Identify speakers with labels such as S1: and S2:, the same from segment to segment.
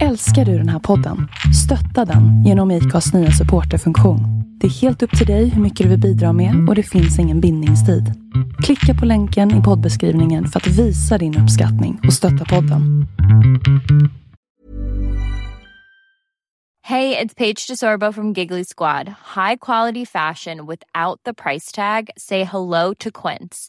S1: Älskar du den här podden? Stötta den genom IKAs nya supporterfunktion. Det är helt upp till dig hur mycket du vill bidra med och det finns ingen bindningstid. Klicka på länken i poddbeskrivningen för att visa din uppskattning och stötta podden.
S2: Hej, det är Paige DeSorbo från Giggly Squad. High quality fashion without the price tag. Say hello to Quince.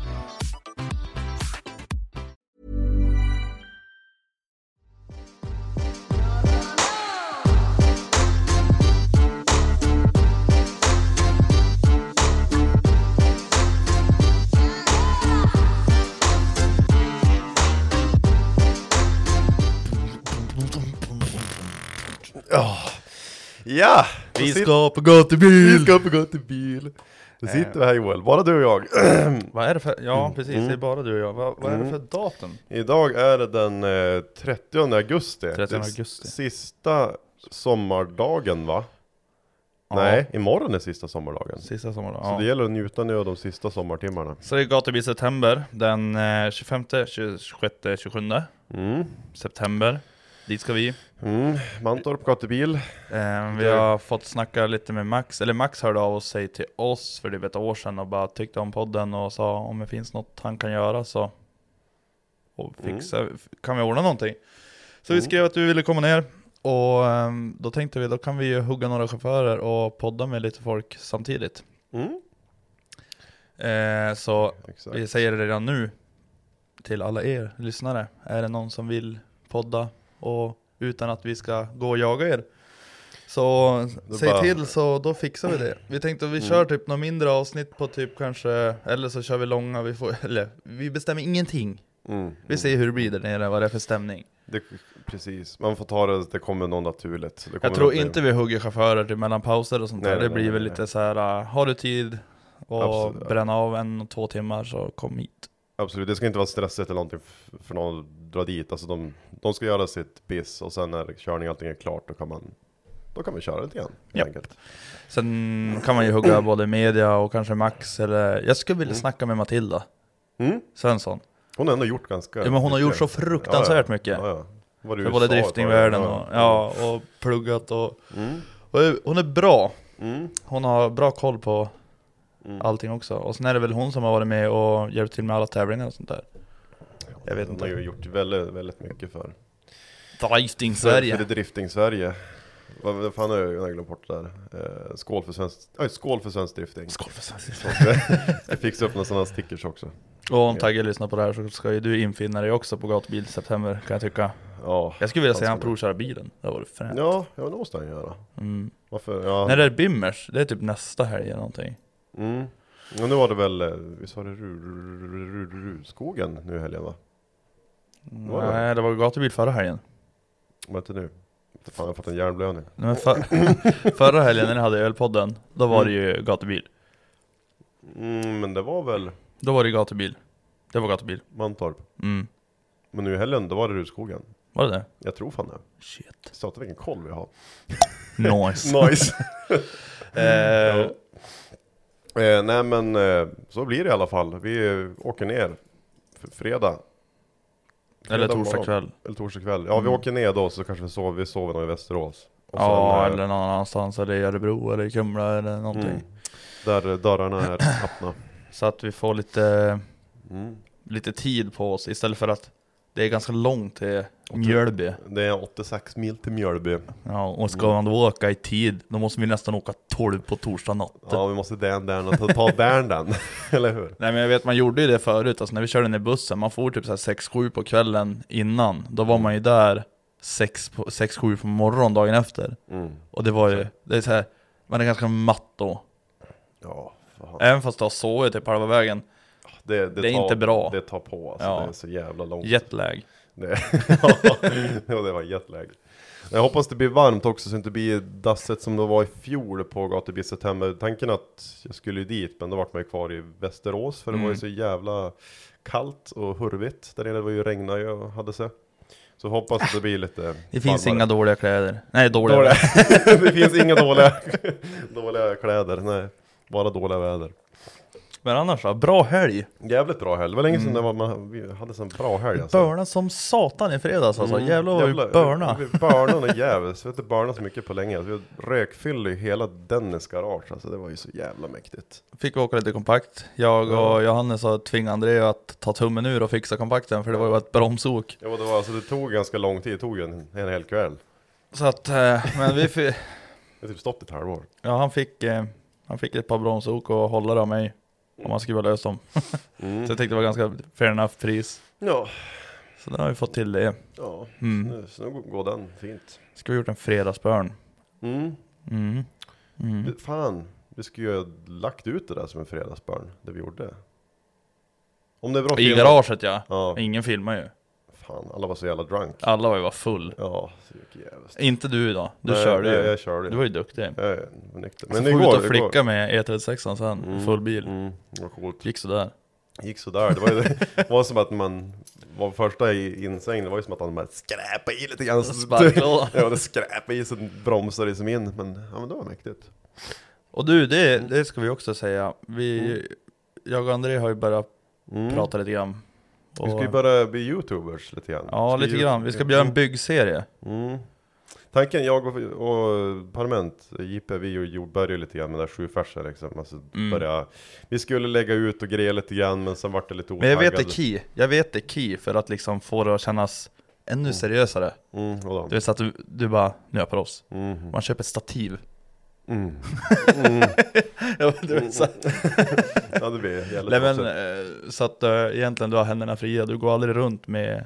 S3: Ja!
S4: Vi ska på gatubil!
S3: vi ska på gatubil. Då sitter vi här Joel, bara du och jag.
S4: Vad är det för, ja
S3: Mm.
S4: precis, det är bara du och jag. Vad, vad är det för datum?
S3: Idag är det den eh, 30 augusti.
S4: 30
S3: Det är
S4: augusti.
S3: Sista sommardagen va?
S4: Ja.
S3: Nej, imorgon är sista sommardagen.
S4: Sista sommaren,
S3: Så
S4: ja.
S3: det gäller att njuta nu av de sista sommartimmarna.
S4: Så det är gatubil september, den eh, 25, 26, 27
S3: Mm.
S4: september. Dit ska vi.
S3: Mm. Mantorp gatubil.
S4: Eh, vi
S3: Det-
S4: har fått snacka lite med Max, eller Max hörde av sig till oss för typ ett år sedan och bara tyckte om podden och sa om det finns något han kan göra så och fixa, kan vi ordna någonting? Så vi
S3: Mm.
S4: skrev att du ville komma ner och ehm, då tänkte vi då kan vi ju hugga några chaufförer och podda med lite folk samtidigt.
S3: Mm.
S4: Eh, så
S3: Exakt.
S4: vi säger det redan nu till alla er lyssnare. Är det någon som vill podda och utan att vi ska gå och jaga er? Så säg
S3: bara-
S4: till så då fixar vi det. Vi tänkte att vi
S3: Mm.
S4: kör typ några mindre avsnitt på typ kanske, eller så kör vi långa, vi får, eller vi bestämmer ingenting.
S3: Mm.
S4: Vi ser hur det blir där nere, vad det är för stämning.
S3: Det, precis, man får ta det, det kommer något naturligt. Det
S4: Jag
S3: kommer
S4: tror inte vi hugger chaufförer till mellan pauser och sånt
S3: Nej,
S4: där.
S3: nej,
S4: Det blir
S3: nej,
S4: väl
S3: nej,
S4: lite så här. uh, har du tid och
S3: Absolut.
S4: bränna av en, två timmar så kom hit.
S3: Absolut, det ska inte vara stressigt eller någonting för någon att dra dit. Alltså de, de ska göra sitt biss och sen när körning och allting är klart då kan man Då kan vi köra lite grann helt
S4: Ja.
S3: enkelt.
S4: Sen kan man ju hugga både media och kanske Max eller Jag skulle vilja
S3: Mm.
S4: snacka med Matilda
S3: Mm.
S4: Svensson.
S3: Hon har ändå gjort ganska
S4: Ja, men hon har gjort så
S3: mycket.
S4: fruktansvärt mycket.
S3: Ja, ja. Var det
S4: För
S3: USA
S4: både driftingvärlden
S3: Ja.
S4: och, ja, och pluggat och,
S3: Mm.
S4: och hon är bra.
S3: Mm.
S4: Hon har bra koll på
S3: Mm.
S4: allting också. Och sen är det väl hon som har varit med och hjälpt till med alla tävlingar och sånt där. Jag vet
S3: Hon
S4: inte.
S3: har ju gjort väldigt, väldigt mycket för
S4: Drifting
S3: För,
S4: Sverige.
S3: för det drifting Sverige. Vad vad fan har jag, glömt bort det där. Eh, skål för svensk, oj, skål för svensk drifting.
S4: Skål för Sverige.
S3: Jag fixa upp några sådana stickers också.
S4: Och om Tagge lyssnar på det här så ska ju du infinna dig också på gatubil i september kan jag tycka.
S3: Ja,
S4: Jag skulle vilja
S3: Han
S4: se han provköra bilen. Det vore fränt.
S3: ja, ja det måste han göra.
S4: Mm.
S3: Varför? Ja.
S4: När det är Bimmers, det är typ nästa helg eller någonting.
S3: Mm. Ja, nu var det väl, eh, visst var det Ru- Ru- Ru- Ru- Ruskogen nu i helgen va? Var det?
S4: Nej, det var gatubil förra helgen.
S3: Var det inte nu? Inte fan, jag har fått en hjärnblödning.
S4: Nej, Men för, förra helgen när ni hade ölpodden, då var det ju gatubil.
S3: Mm, men det var väl
S4: Då var det gatubil. Det var gatubil.
S3: Mantorp.
S4: Mm.
S3: Men nu i helgen, då var det Ruskogen.
S4: Var det det?
S3: Jag tror fan det.
S4: Shit.
S3: Satan vilken koll vi har.
S4: Nice.
S3: Nice!
S4: eh,
S3: Eh, nej men eh, så blir det i alla fall. Vi åker ner f- fredag.
S4: eller
S3: Fredag
S4: torsdag
S3: morgon.
S4: kväll.
S3: Eller torsdag kväll. Ja vi
S4: Mm.
S3: åker ner då så kanske vi sover, vi sover nog i Västerås. Och
S4: Ja,
S3: sen, eh,
S4: eller någon annanstans, eller i Örebro eller i Kumla eller någonting.
S3: mm, Där eh, dörrarna är öppna.
S4: Så att vi får lite,
S3: Mm.
S4: lite tid på oss istället för att det är ganska långt till Mjölby.
S3: Det är 86 mil till Mjölby.
S4: Ja, och ska man då åka i tid, då måste vi nästan åka 12 på torsdag natt.
S3: Ja, vi måste den där och ta, ta den den. Eller hur?
S4: Nej men jag vet, man gjorde ju det förut, alltså när vi körde ner bussen, man får typ så här 6-7 på kvällen innan, då var man ju där 6-7 på morgonen dagen efter.
S3: Mm.
S4: Och det var ju, det är så här, man är ganska matt då.
S3: Ja, fan.
S4: Även fast du har sovit typ halva vägen,
S3: Det,
S4: Det är
S3: tar,
S4: inte bra.
S3: Det tar på alltså.
S4: Ja.
S3: Det är så jävla långt.
S4: jetlag.
S3: Det, ja, det var jetlag. Jag hoppas det blir varmt också så det inte blir dasset som det var i fjol på gatubil september. Tanken att jag skulle dit men då vart man ju kvar i Västerås för det var ju
S4: Mm.
S3: så jävla kallt och hurvigt. Där inne det var ju regna och hade sig. Så hoppas att det blir lite
S4: Det finns
S3: varmare.
S4: inga dåliga kläder. Nej, dåliga.
S3: dåliga. det finns inga dåliga, dåliga kläder, nej. Bara dåliga väder.
S4: Men annars då, bra helg.
S3: Jävligt bra helg. Det var länge sedan
S4: Mm.
S3: det var, man, vi hade sån bra helg alltså.
S4: Börna som satan i fredags alltså.
S3: Mm,
S4: Jävlar vad vi börna.
S3: Vi börnade och jävligt. Vi har inte börnat så mycket på länge. Alltså, vi rökfyllde i hela Dennis garage. Alltså det var ju så jävla mäktigt.
S4: Fick vi åka lite kompakt. Jag och. Johannes har tvingat André att ta tummen ur och fixa kompakten för det var ju ett bromsok.
S3: Jo det var alltså, det tog ganska lång tid. Det tog en, en hel kväll.
S4: Så att, eh, men vi fick,
S3: Det har typ stått ett halvår.
S4: ja han fick, eh, han fick ett par bromsok och hållare av mig. Om man skruvar lös dem.
S3: Mm.
S4: Så jag tyckte det var ganska fair enough pris.
S3: Ja,
S4: Så då har vi fått till det.
S3: ja.
S4: Mm.
S3: Nu, så nu går den fint.
S4: Ska vi gjort en fredagsbörn.
S3: Mm.
S4: Mm. Mm.
S3: Fan, vi skulle ju ha lagt ut det där som en fredagsbarn. Det vi gjorde. Om det är bra
S4: I
S3: film-
S4: garaget ja.
S3: Ja,
S4: Ingen filmar ju.
S3: Fan alla var så jävla drunk.
S4: Alla var ju bara full.
S3: Ja, så jävligt.
S4: Inte du då. Du
S3: Nej,
S4: körde
S3: nej,
S4: ju.
S3: Jag körde
S4: Du var ju duktig.
S3: Jag är nykter.
S4: Men så får
S3: igår,
S4: ut och flicka med E36 sen,
S3: Mm,
S4: full bil.
S3: Mm, det var coolt.
S4: Gick sådär.
S3: Gick sådär. Det var, ju, det var som att man var första i insvängen, det var ju som att han bara skräpade i lite grann. så-
S4: Sparklåda.
S3: Ja, det skräpade i så bromsade det som in. Men, ja, men det var mäktigt.
S4: Och du, det, det ska vi också säga. Vi, Jag och André har ju börjat
S3: Mm.
S4: prata lite grann.
S3: Vi ska ju
S4: Och-
S3: börja bli youtubers lite grann.
S4: Ja, lite grann. Vi ska göra en byggserie.
S3: Mm. Tanken, jag och, och Parlament, JP, vi ju- började lite grann med det där sju färser liksom. Alltså
S4: Mm.
S3: börja, vi skulle lägga ut och greja lite grann men sen vart det lite
S4: Men jag vet det
S3: otaggad.
S4: key. Jag vet det key för att liksom få det att kännas ännu seriösare.
S3: Mm?
S4: Det vill säga att du, du bara, nu är jag på oss.
S3: Mm.
S4: Man köper ett stativ.
S3: Mm. Mm.
S4: Ja, du vet, så,
S3: Ja det blir jävligt
S4: Nej, men, eh, så att eh, egentligen du har händerna fria. Du går aldrig runt med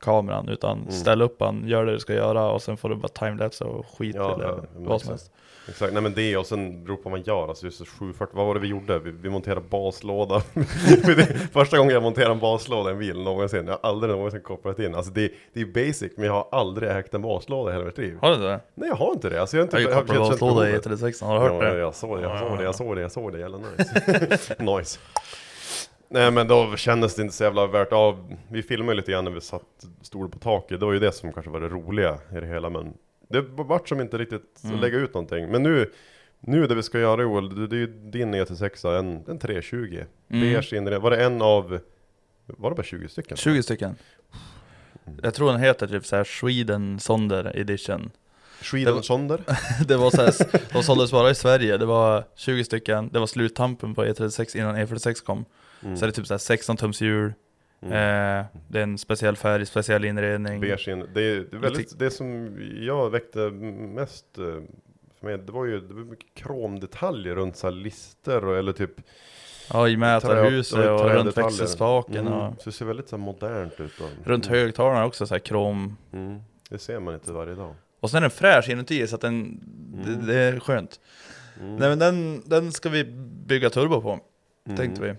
S4: kameran utan
S3: Mm.
S4: ställ upp den, gör det du ska göra och sen får du bara timelapse och skit
S3: Ja,
S4: eller
S3: ja,
S4: vad som helst.
S3: Exakt, nej men det och sen beror på vad man gör, alltså just det, 740, vad var det vi gjorde? Vi, vi monterade baslåda. Första gången jag monterar en baslåda i en bil någonsin, jag har aldrig någonsin kopplat in. Alltså det, det är basic, men jag har aldrig ägt en baslåda i hela mitt liv.
S4: Har du det?
S3: Nej jag har inte det, alltså jag har inte
S4: Jag har kopplat baslåda i
S3: behovet.
S4: 36 har du hört
S3: ja,
S4: det?
S3: Jag såg det, jag såg det, jag såg det, jag såg det, jävla nice Nice Nej men då kändes det inte så jävla värt av Vi filmade lite grann när vi satt, stod på taket, det var ju det som kanske var det roliga i det hela men Det vart som inte riktigt
S4: Mm.
S3: att lägga ut någonting, men nu Nu det vi ska göra Joel, det, är ju din E36 en, en 320
S4: Mm.
S3: Beige inredning, var det en av Var det bara 20 stycken?
S4: 20 stycken. Jag tror den heter typ såhär Sweden Sonder Edition.
S3: Sweden Sonder?
S4: Det var såhär, de såldes bara i Sverige, det var 20 stycken, det var sluttampen på E36 innan E46 kom.
S3: Mm.
S4: Så det är typ såhär 16 tums hjul,
S3: Mm.
S4: eh, det är en speciell färg, speciell inredning.
S3: Beige in, det, är, det är väldigt, det som jag väckte mest eh, för mig, det var ju det var mycket kromdetaljer runt så här lister och, eller typ
S4: Ja, i mätarhuset och
S3: trädetaljer.
S4: runt växelspaken
S3: Mm,
S4: och
S3: Så det ser väldigt så här modernt ut och,
S4: runt högtalarna också såhär krom.
S3: mm, Det ser man inte varje dag
S4: Och sen är den fräsch inuti så att den, det, det är skönt.
S3: mm.
S4: Nej men den, den ska vi bygga turbo på,
S3: Mm.
S4: tänkte vi.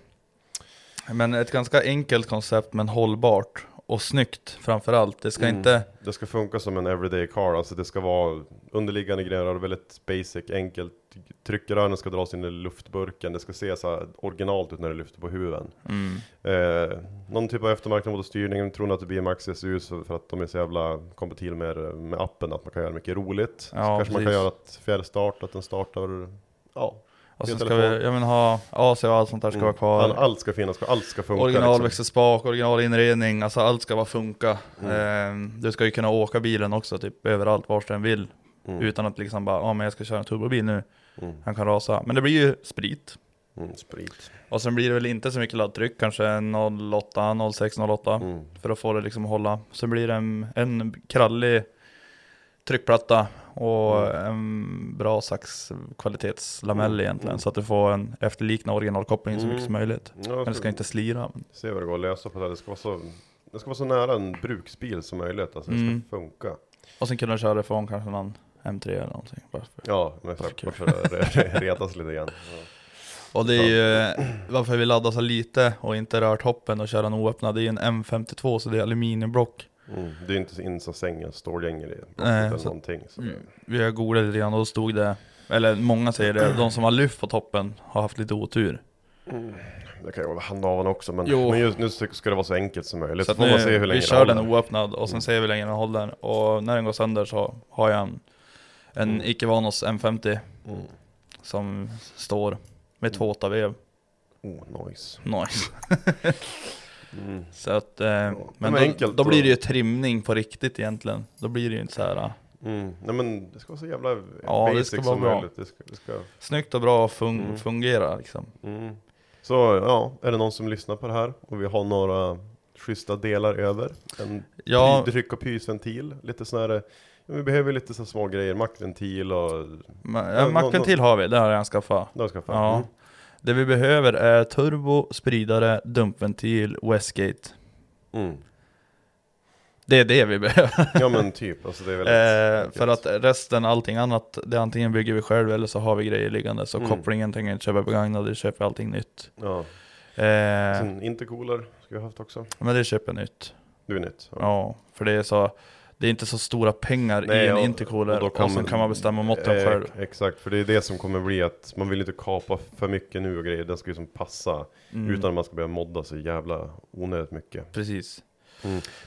S4: Men ett ganska enkelt koncept men hållbart och snyggt framförallt. Det ska
S3: Mm.
S4: inte,
S3: Det ska funka som en everyday car, alltså det ska vara underliggande grejer, väldigt basic, enkelt Tryckrören ska dras in i luftburken, det ska se så originalt ut när det lyfter på huven
S4: mm,
S3: Eh, någon typ av eftermarknadsmotorstyrning, tror ni att det blir Max SU för att de är så jävla kompatibla med, med appen, att man kan göra mycket roligt.
S4: Ja,
S3: så kanske man kan
S4: precis.
S3: göra ett fjärrstart, att den startar, ja.
S4: Och så
S3: Din
S4: ska vi, jag menar ha AC och allt sånt där ska vara kvar.
S3: All, allt ska finnas kvar, allt ska funka.
S4: Original
S3: liksom.
S4: växelspak, original inredning, alltså allt ska bara funka.
S3: Mm.
S4: Eh, du ska ju kunna åka bilen också typ överallt, vart du än vill.
S3: Mm.
S4: Utan att liksom bara, ja men jag ska köra en turbobil nu,
S3: Mm.
S4: han kan rasa. Men det blir ju sprit,
S3: Mm, sprit.
S4: Och sen blir det väl inte så mycket laddtryck, kanske 08, 06, 08
S3: Mm.
S4: för att få det liksom att hålla. Sen blir det en, en krallig tryckplatta och
S3: Mm.
S4: en bra sax kvalitetslamell
S3: Mm,
S4: egentligen
S3: mm.
S4: så att du får en efterlikna originalkoppling så mycket
S3: Mm.
S4: som möjligt.
S3: Ja,
S4: Men det ska inte slira.
S3: Se vad det går att lösa på det. Det ska vara så, det ska vara så nära en bruksbil som möjligt. Alltså det ska
S4: Mm.
S3: funka.
S4: Och sen kunna köra ifrån kanske någon M3 eller någonting. Bara för.
S3: Ja, men för,
S4: Kul.
S3: för att re- retas lite grann. Ja.
S4: Och det är ju varför vi laddar så lite och inte rört hoppen och kör den oöppnad. Det är ju en M52 så det är aluminiumblock.
S3: Mm. Det är inte in som sängen, stålgänger i
S4: Nej, så-
S3: någonting. Så
S4: Mm. Vi har googlat lite grann och då stod det, eller många säger det, de som har lyft på toppen har haft lite otur.
S3: mm. det kan ju vara handhaven också, men,
S4: Jo.
S3: men just nu ska det vara så enkelt som möjligt.
S4: Så
S3: Så får man se hur
S4: nu,
S3: länge
S4: vi kör den oöppnad och sen
S3: Mm.
S4: ser vi hur länge den håller. Och när den går sönder så har jag en, en
S3: Mm.
S4: Ikevanos M50
S3: Mm.
S4: som står med två åtta vev.
S3: Oh, nice.
S4: Nice.
S3: Mm.
S4: Så att, eh, men
S3: men
S4: då,
S3: enkelt
S4: då blir det ju trimning på riktigt egentligen. Då blir det ju inte så här äh,
S3: Mm. Nej men det ska vara så jävla
S4: Ja, det
S3: basic
S4: ska vara
S3: som
S4: bra.
S3: möjligt. Det ska, det ska,
S4: snyggt och bra och fun-
S3: Mm.
S4: fungera liksom.
S3: mm. Så ja, är det någon som lyssnar på det här och vi har några schyssta delar över? En
S4: Ja,
S3: tryck och pysventil, lite sån här vi behöver lite så små grejer, mackventil och...
S4: ma-
S3: Ja,
S4: mackventil har vi, det har jag skaffat.
S3: Där ska
S4: Ja.
S3: Mm.
S4: Det vi behöver är turbo, spridare, dumpventil, Westgate.
S3: Mm.
S4: Det är det vi behöver.
S3: Ja men typ, alltså det är väldigt
S4: Eh, för att resten, allting annat, det antingen bygger vi själv eller så har vi grejer liggande. Så
S3: Mm.
S4: kopplingen tänker jag inte köpa begagnad, det köper allting nytt.
S3: Ja.
S4: Eh,
S3: Sen intercooler ska vi ha haft också.
S4: men det köper nytt.
S3: Du är nytt.
S4: Ja, för det är så, det är inte så stora pengar
S3: Nej,
S4: i en
S3: och-
S4: intercooler
S3: och
S4: och, sen kan man bestämma måtten
S3: Eh,
S4: själv.
S3: Exakt, för det är det som kommer bli att man vill inte kapa för mycket nu och grejer. Den ska ju som passa
S4: Mm,
S3: utan att man ska börja modda så jävla onödigt mycket.
S4: Precis.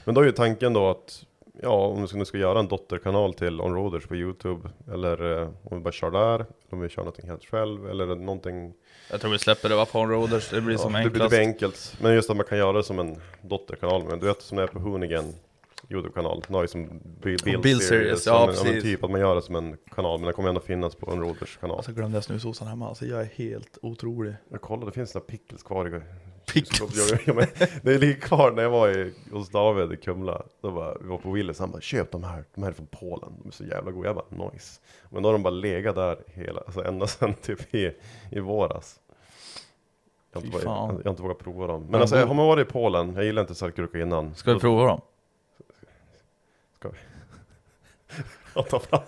S3: Men då är ju tanken då att Ja, om du ska göra en dotterkanal till Onroaders på Youtube Eller eh, om vi bara kör där, eller om vi kör någonting helt själv Eller någonting
S4: Jag tror vi släpper det var på Roaders, det blir
S3: ja,
S4: som
S3: det, blir- det
S4: enklast.
S3: blir enkelt Men just att man kan göra det som en dotterkanal Men du vet som det är på Hoonigan Youtube-kanal, den har ju som Build,
S4: Series, ja,
S3: men
S4: precis.
S3: Typ att man gör det som en kanal, men den kommer ändå finnas på Onroaders kanal
S4: Och så glömde jag snusdosan hemma, alltså jag är helt otrolig.
S3: Jag kollade, det finns några pickles kvar i
S4: Pickles.
S3: Jag, det ligger kvar när jag var i, hos David i Kumla. Då var, vi var på Willys, han bara köp de här, de här är från Polen, de är så jävla goda. Jag bara nice. Men då har de bara legat där hela, alltså ända sedan typ i, i våras. Jag har, inte,
S4: Fy
S3: vågat-
S4: fan.
S3: jag har inte vågat prova dem. Men
S4: Men
S3: alltså har man varit i Polen, jag gillar inte saltgurka innan.
S4: Ska vi prova dem?
S3: Ska vi? Jag tar fram.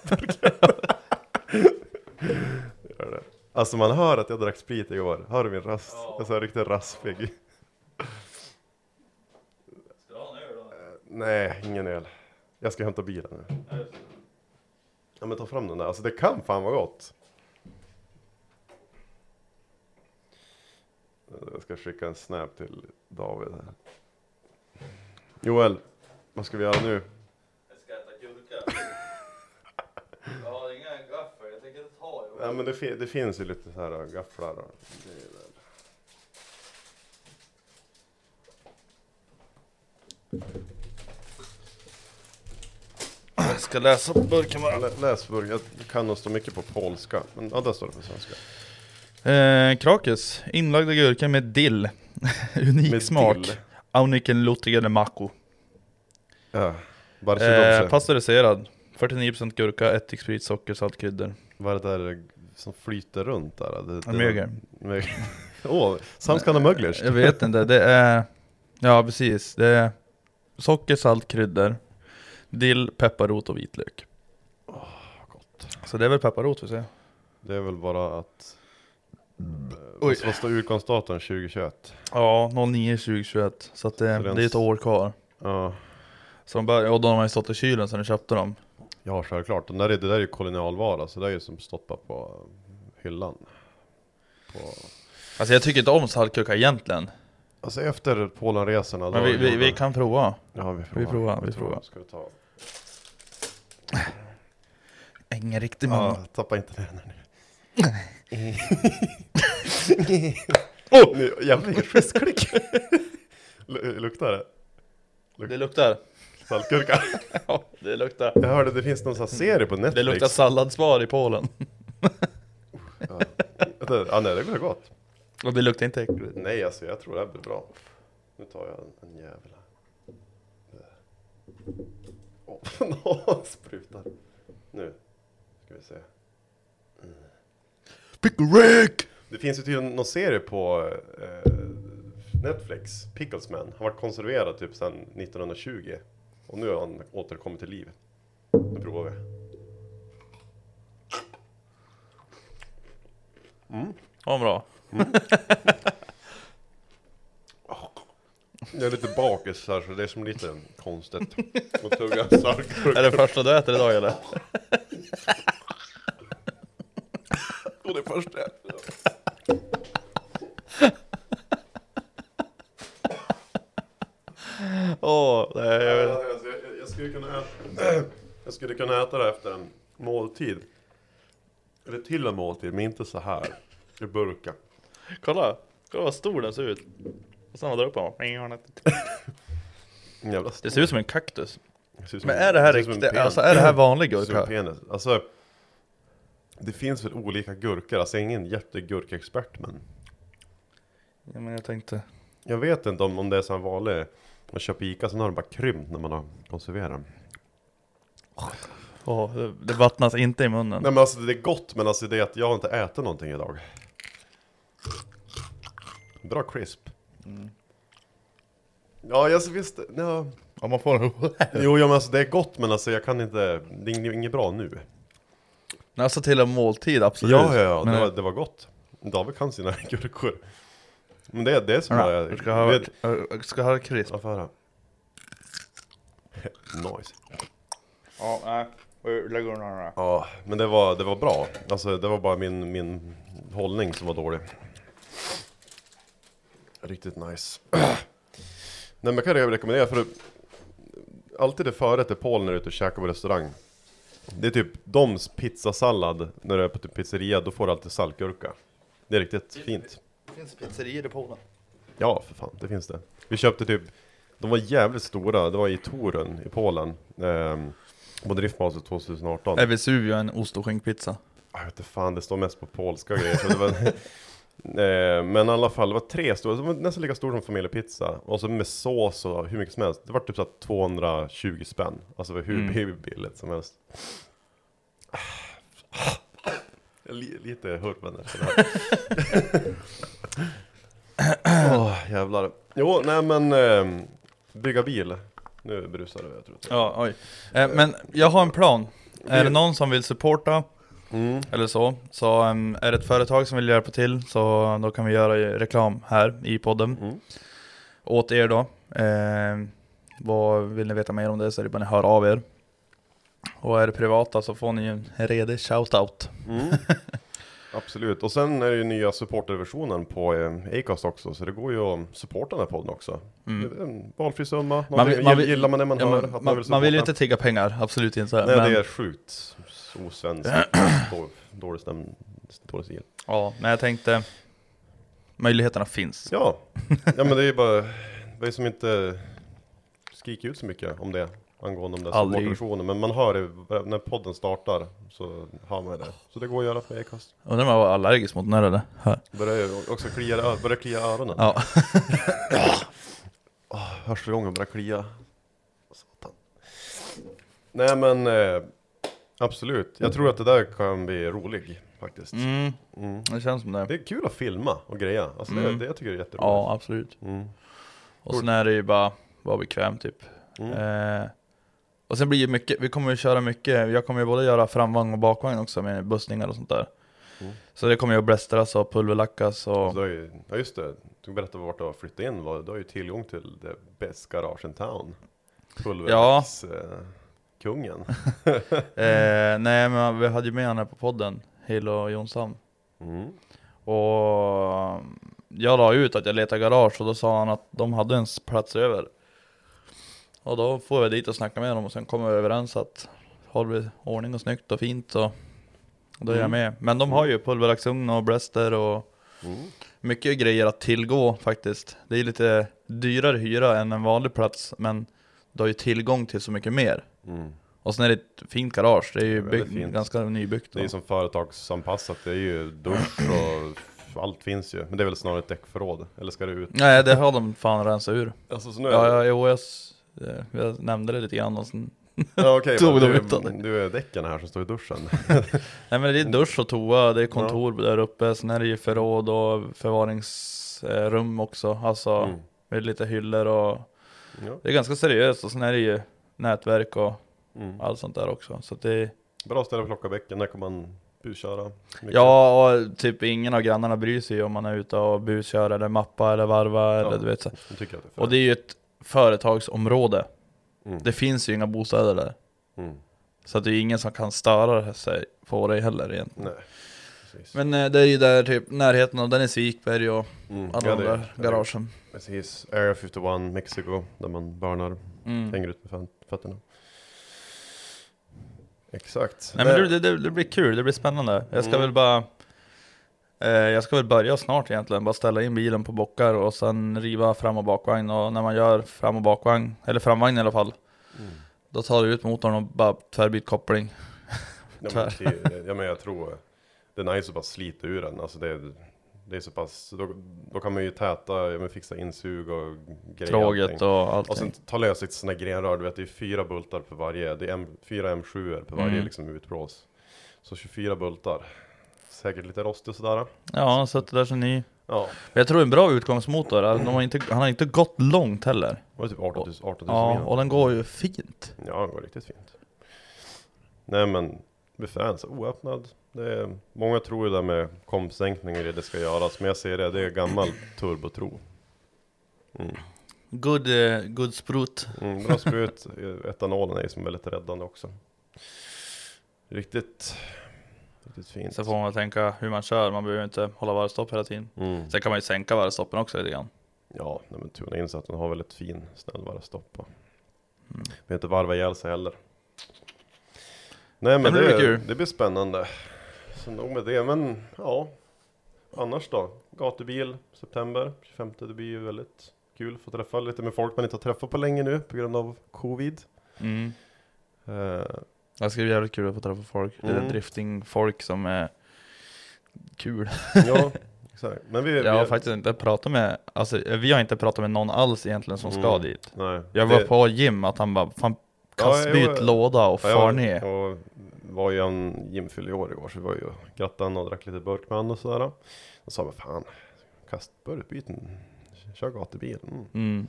S3: Gör det. Alltså man hör att jag drack sprit igår. Hör du min röst? Jag är så här riktigt raspig. Nej, ingen öl. Jag ska hämta bilen nu. Ja men ta fram den där, alltså det kan fan vara gott. Jag ska skicka en snap till David här. Joel, vad ska vi göra nu?
S4: Jag ska äta gurka. Jag har inga gaffel, jag tänker inte ta
S3: Ja men det, fi- det finns ju lite så här gafflar och.
S4: Jag ska läsa burken bara.
S3: Lä- Läs burk, jag kan nog stå mycket på polska. Men ja, där står det på svenska.
S4: Eh, Krakes, inlagda gurka med dill. Unik
S3: Med
S4: smak.
S3: dill.
S4: Auniken lutrigade mako.
S3: Ja,
S4: Eh, pasteuriserad. 49% gurka, ättik, sprit, socker, salt, kryddor.
S3: Vad är det där som flyter runt där? Det, det,
S4: Mögel.
S3: Åh, some kind of mugglers.
S4: Jag vet inte, det är... Ja precis, det är socker, salt, kryddor. Dill, pepparrot och vitlök.
S3: gott.
S4: Så det är väl pepparrot vi säger.
S3: Det är väl bara att...
S4: Oj.
S3: Oj. Vad står utgångsdatum 2021?
S4: Ja, 09 2021. Så att det,
S3: Så den
S4: det är ett år kvar.
S3: Ja,
S4: Så de bör, och de har ju stått i kylen sedan du köpte dem.
S3: Ja självklart. Den där är, det där är ju kolonialvara, så det är ju som bara på hyllan. På...
S4: Alltså jag tycker inte om saltgurka egentligen.
S3: Alltså efter Polenresorna
S4: Men vi, vi, vi kan prova.
S3: Ja, vi provar.
S4: vi provar, vi provar.
S3: Ska vi ta...
S4: Ingen riktig
S3: Ja, tappa inte ner den nu. oh! Schysst klick! Lu- Luktar det?
S4: Det luktar.
S3: Saltgurka?
S4: Ja, det luktar.
S3: Jag hörde det finns någon sån här serie på Netflix.
S4: Det luktar salladsbar i Polen.
S3: Ja, nej, det går gott.
S4: Och det luktar inte äckligt.
S3: Nej alltså jag tror det här blir bra. Nu tar jag en, en jävel här. Åh, sprutar. Nu ska vi se.
S4: Pickle Rick!
S3: Det finns ju tydligen någon serie på eh, Netflix, Picklesman. Han var konserverad typ sedan 1920. Och nu har han återkommit till liv. Nu provar vi.
S4: Ja, bra.
S3: Jag är lite bakis här så det är som lite konstigt att tugga starkgurka.
S4: Är det första du äter idag eller?
S3: Och det första jag äter.
S4: Åh, nej, jag vet.
S3: Skulle kunna äta, jag skulle kunna äta det efter en måltid. Eller till en måltid, men inte så här. I burka.
S4: Kolla, kolla vad stor den ser ut. Och sen drar upp honom.
S3: En jävla
S4: Det ser ut som en kaktus.
S3: som
S4: Men
S3: en-
S4: är det här riktigt, alltså är det här vanlig gurka?
S3: Alltså, det finns väl olika gurkor. Alltså jag är ingen jättegurkexpert men.
S4: Ja, men jag tänkte.
S3: Jag vet inte om, om det är så vanlig. Man köper Ica, sen har den bara krympt när man har konserverat den.
S4: Åh, det, det vattnas inte i munnen.
S3: Nej men alltså det är gott, men alltså det är att jag har inte ätit någonting idag. Bra crisp.
S4: Mm.
S3: Ja, jag visst, ja.
S4: Om man får en...
S3: Jo, ja, men alltså det är gott, men alltså jag kan inte, det är inget, bra nu.
S4: alltså till en måltid, absolut.
S3: Ja, ja, ja,
S4: Men-
S3: det var, det var gott. David kan sina gurkor. Men det, det är som
S4: Ja,
S3: jag,
S4: ska ha,
S3: vet,
S4: jag ska ha crisp.
S3: ja, få höra. Nice.
S4: Ja, nej. Lägg undan här.
S3: Ja, men det var, det var bra. Alltså det var bara min, min hållning som var dålig. Riktigt nice. Nej men kan jag rekommendera för Alltid det förrätt är Paul när du är ute och käkar på restaurang. Det är typ Doms pizzasallad när du är på typ pizzeria, då får du alltid saltgurka. Det är riktigt fint.
S4: Det finns pizzerior i Polen.
S3: Ja, för fan, det finns det. Vi köpte typ, de var jävligt stora, det var i Torun i Polen. Ehm, på Driftmaster 2018.
S4: Är Vesuvio en ost och skinkpizza?
S3: Jag vet inte fan, det står mest på polska grejer. Så det var, eh, men i alla fall, det var tre stora, de var nästan lika stora som familjepizza. Och så med sås och hur mycket som helst. Det var typ så här 220 spänn. Alltså det hur
S4: Mm.
S3: billigt som helst. Li- Lite här. Åh, jävlar. Jo, nej men eh, bygga bil. Nu brusar det, jag tror.
S4: Ja, oj. Eh, men jag har en plan. Är det någon som vill supporta,
S3: Mm.
S4: eller så, så um, är det ett företag som vill hjälpa till, så då kan vi göra reklam här i podden.
S3: Mm.
S4: Åt er då. Eh, vad vill ni veta mer om det så är det bara ni hör av er. Och är det privata så får ni en redig shoutout.
S3: Mm. Absolut, och sen är det ju nya supporterversionen på eh, Acast också, så det går ju att supporta den här podden också.
S4: Mm.
S3: En valfri summa,
S4: Man vill-
S3: man
S4: man vill-
S3: gillar man det man
S4: Ja,
S3: hör, att
S4: man,
S3: vill
S4: man vill ju inte tigga pengar, absolut inte.
S3: Nej
S4: men,
S3: det är sjukt osvenskt, Då- dålig stäm, dålig stil.
S4: ja, men jag tänkte, möjligheterna finns.
S3: Ja, ja men det är ju bara, det är som inte skriker ut så mycket om det angående de där supporterversionen. Men man hör det, när podden startar så hör man det. Så det går att göra på Acast.
S4: Undrar om jag var allergisk mot den här eller? Här.
S3: Börjar också klia, börjar klia öronen.
S4: Ja.
S3: Första gången börjar klia. Satan. Nej men eh, absolut. Jag tror att det där kan bli roligt faktiskt.
S4: Mm,
S3: Mm.
S4: det känns som det.
S3: Det är kul att filma och greja. Alltså
S4: Mm.
S3: det, det jag tycker jag är jätteroligt.
S4: Ja, absolut.
S3: Mm.
S4: Och sen är det ju bara vara bekväm typ.
S3: Mm.
S4: Eh, och sen blir det mycket, vi kommer ju köra mycket, jag kommer ju både göra framvagn och bakvagn också med bussningar och sånt där.
S3: Mm.
S4: Så det kommer ju att blästras och pulverlackas och...
S3: Så du har ju, ja just det, du berättade vart du har flyttat in. Du har ju tillgång till det bäst garage in town. Pulverlax, eh, kungen.
S4: Eh, nej men vi hade ju med honom på podden, Hilo Jonsson.
S3: Mm.
S4: Och jag la ut att jag letar garage och då sa han att de hade en plats över. Och då får jag dit och snacka med dem och sen kommer vi överens att håller vi ordning och snyggt och fint och, och då är jag
S3: Mm.
S4: med. Men de har ju pulverlaxugn och bläster och
S3: Mm.
S4: mycket grejer att tillgå faktiskt. Det är lite dyrare hyra än en vanlig plats men du har ju tillgång till så mycket mer.
S3: Mm.
S4: Och sen är det ett fint garage, det är ju
S3: Det är
S4: ganska nybyggt.
S3: Det är ju som företagsanpassat. Det är ju dusch och allt finns ju. Men det är väl snarare ett däckförråd. Eller ska det ut?
S4: Nej det har de fan rensat ur.
S3: Alltså så nu är
S4: Ja, ja, jo, jag, jag nämnde det lite grann och sen,
S3: ja okej.
S4: tog de utan det.
S3: du är däcken här som står i duschen.
S4: Nej men det är dusch och toa, det är kontor där uppe, sen är det ju förråd och förvaringsrum också. Alltså
S3: Mm.
S4: med lite hyllor och
S3: Ja.
S4: det är ganska seriöst och sen är det ju nätverk och
S3: Mm.
S4: allt sånt där också. Så det,
S3: Bra ställe att plocka bäcken, när kan man busköra? Mycket.
S4: ja och typ ingen av grannarna bryr sig om man är ute och buskör eller mappa eller varva eller du vet så.
S3: Det
S4: Och det är ju ett företagsområde.
S3: Mm.
S4: Det finns ju inga bostäder där.
S3: Mm.
S4: Så att det är ingen som kan störa sig på det heller egentligen.
S3: Nej, precis.
S4: Men eh, det är ju där typ närheten av den är Svikberg och
S3: Mm.
S4: alla
S3: Ja,
S4: de
S3: det-
S4: där garagen.
S3: Precis, Area 51 Mexico, där man burnar,
S4: Mm.
S3: hänger ut med fötterna. Exakt.
S4: Nej men det, det, det, blir kul, det blir spännande. Jag ska
S3: Mm.
S4: väl bara Jag ska väl börja snart egentligen, bara ställa in bilen på bockar och sen riva fram och bakvagn och när man gör fram och bakvagn, eller framvagn i alla fall
S3: Mm.
S4: Då tar du ut motorn och bara tvärbyt koppling
S3: Ja, men, ja, men jag tror det är nice att bara slita ur den. Alltså det, det är så pass, då, då kan man ju täta, ja, men fixa insug och grejer.
S4: Tråget och allting
S3: Och sen ta lös ett sådana grenrör, du vet det är fyra bultar på varje, det är M, fyra M7 på varje
S4: Mm.
S3: liksom utblås. Så 24 bultar. Säkert lite rostig och sådär.
S4: Ja, han satt där så ny
S3: Ja,
S4: Men Jag tror en bra utgångsmotor, de har inte, han har inte gått långt heller
S3: det var typ 18 000, 18 000
S4: Ja,
S3: mil.
S4: och den går ju fint
S3: Ja, det går riktigt fint. Nej men, så oöppnad. Det är, många tror ju det med kompsänkning och det, ska göras, men jag ser det, det är gammal turbotro. Mm.
S4: Good, eh, good sprut
S3: Mm, bra sprut, etanolen är ju som väldigt räddande också. Riktigt, riktigt fint.
S4: Så får man tänka hur man kör, man behöver inte hålla varvstopp hela tiden
S3: Mm.
S4: Sen kan man ju sänka varvstoppen också lite grann
S3: Ja, nej, men tuna in så att den har väldigt fin, snäll varvstopp.
S4: Mm.
S3: Behöver inte varva ihjäl sig heller. Nej men
S4: det
S3: det,
S4: blir
S3: det, blir spännande. Så nog med det, men ja. Annars då? Gatubil, september 25. Det blir ju väldigt kul att få träffa lite med folk man inte har träffat på länge nu på grund av covid.
S4: mm.
S3: Eh,
S4: Det ska bli jävligt kul att få träffa folk, lite
S3: Mm.
S4: drifting-folk som är kul
S3: ja, exakt. Men vi,
S4: Jag
S3: vi
S4: har faktiskt inte pratat med, alltså vi har inte pratat med någon alls egentligen som ska
S3: Mm.
S4: dit
S3: Nej,
S4: Jag var
S3: det-
S4: på Jim, att han bara, fan
S3: Ja,
S4: kastbyt
S3: jo,
S4: låda och
S3: Ja,
S4: far
S3: jag,
S4: ner
S3: jag var ju en gymfyll i år igår så vi var ju grattade och drack lite burk med och sådär. Och sa men fan, kast burkbyten, kör gatubil. Mm.
S4: mm.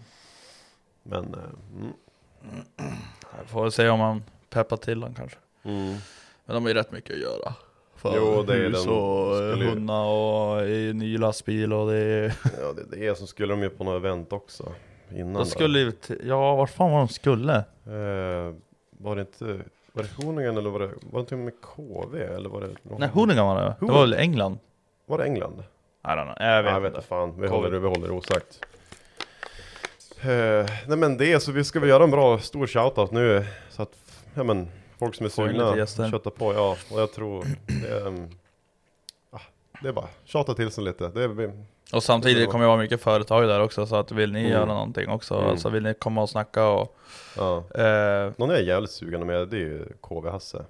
S3: Men, eh, mm.
S4: Jag får se om han peppar till han kanske
S3: Mm.
S4: Men de har ju rätt mycket att göra för
S3: Jo, det är
S4: hus och
S3: skulle ju-
S4: hundar och ny lastbil och det är...
S3: Ja, det, det är som skulle de ju på något event också. Innan
S4: De skulle ju ja vart fan var de skulle?
S3: Eh, var det inte, var det Honingen eller var det, var det och med KV eller var det? någon-
S4: Nej Hoonigan var det, det var väl England?
S3: Var det England?
S4: I don't know, jag vet,
S3: jag vet
S4: inte
S3: inte fan, vi håller, det- vi håller det osagt. Eh, nej men det, så vi ska väl göra en bra stor shoutout nu så att, ja men, folk som är
S4: in
S3: sugna,
S4: lite gäster.
S3: på, ja. Och jag tror, det är, um, ah, det är bara tjata till sig lite. Det är, vi,
S4: Och samtidigt kommer det vara mycket företag där också så att vill ni
S3: Mm.
S4: göra någonting också,
S3: Mm.
S4: alltså vill ni komma och snacka och...
S3: ja.
S4: eh,
S3: Någon jag är jävligt sugen med, det är ju KV Hasse.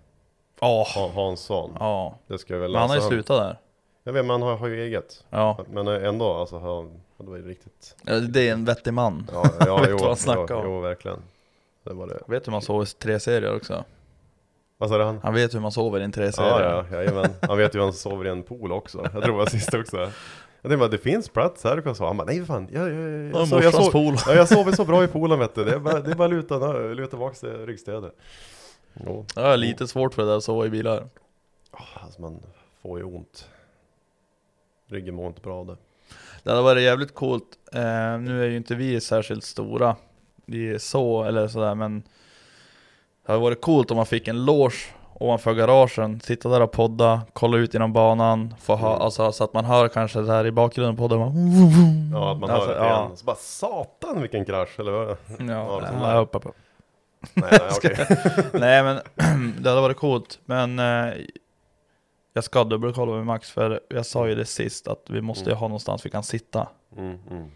S4: Ja,
S3: Han, Hansson.
S4: ja.
S3: Det ska jag väl
S4: Men han har ju slutat där
S3: Jag vet, men han har, har ju eget.
S4: Ja,
S3: Men ändå, alltså, han, det var ju riktigt...
S4: Ja, det är en vettig man
S3: Ja, ja
S4: Vet
S3: jo,
S4: vad han snackar
S3: jo,
S4: om.
S3: jo, verkligen. Det var det.
S4: Vet hur man sover i tre serier också?
S3: Vad sa du han?
S4: Han vet hur man sover i en tre
S3: Ja, ja, jajamän. Han vet hur han sover i en pool också. Jag tror det var sist också. Jag tänkte bara, det finns plats här, du kan sova. Han bara, nej fan, jag, jag, jag,
S4: Ja,
S3: jag, sov- jag, sov,
S4: pool
S3: ja, jag sover så bra i poolen vet du. Det är bara, det är bara luta, luta tillbaks till ryggstödet. Jo.
S4: Jag har lite svårt för det där att sova i bilar
S3: Alltså man får ju ont. Ryggen mår inte bra av det.
S4: Det hade varit jävligt coolt, eh, nu är ju inte vi särskilt stora Vi är så, eller sådär men Det hade varit coolt om man fick en loge ovanför garagen, sitta där och podda, kolla ut genom banan, få ha,
S3: Mm.
S4: alltså, så att man hör kanske där i bakgrunden på podden bara,
S3: Ja, att man
S4: Alltså,
S3: hör lite
S4: ja.
S3: grann. Så bara, satan vilken krasch, eller vad?
S4: Ja,
S3: Ja,
S4: ja,
S3: där.
S4: upp, upp, upp.
S3: Nej, nej okej.
S4: Nej men det hade varit coolt, men eh, Jag ska dubbelkolla med Max för jag sa ju det sist att vi måste ju
S3: Mm.
S4: ha någonstans vi kan sitta
S3: Mm, mm.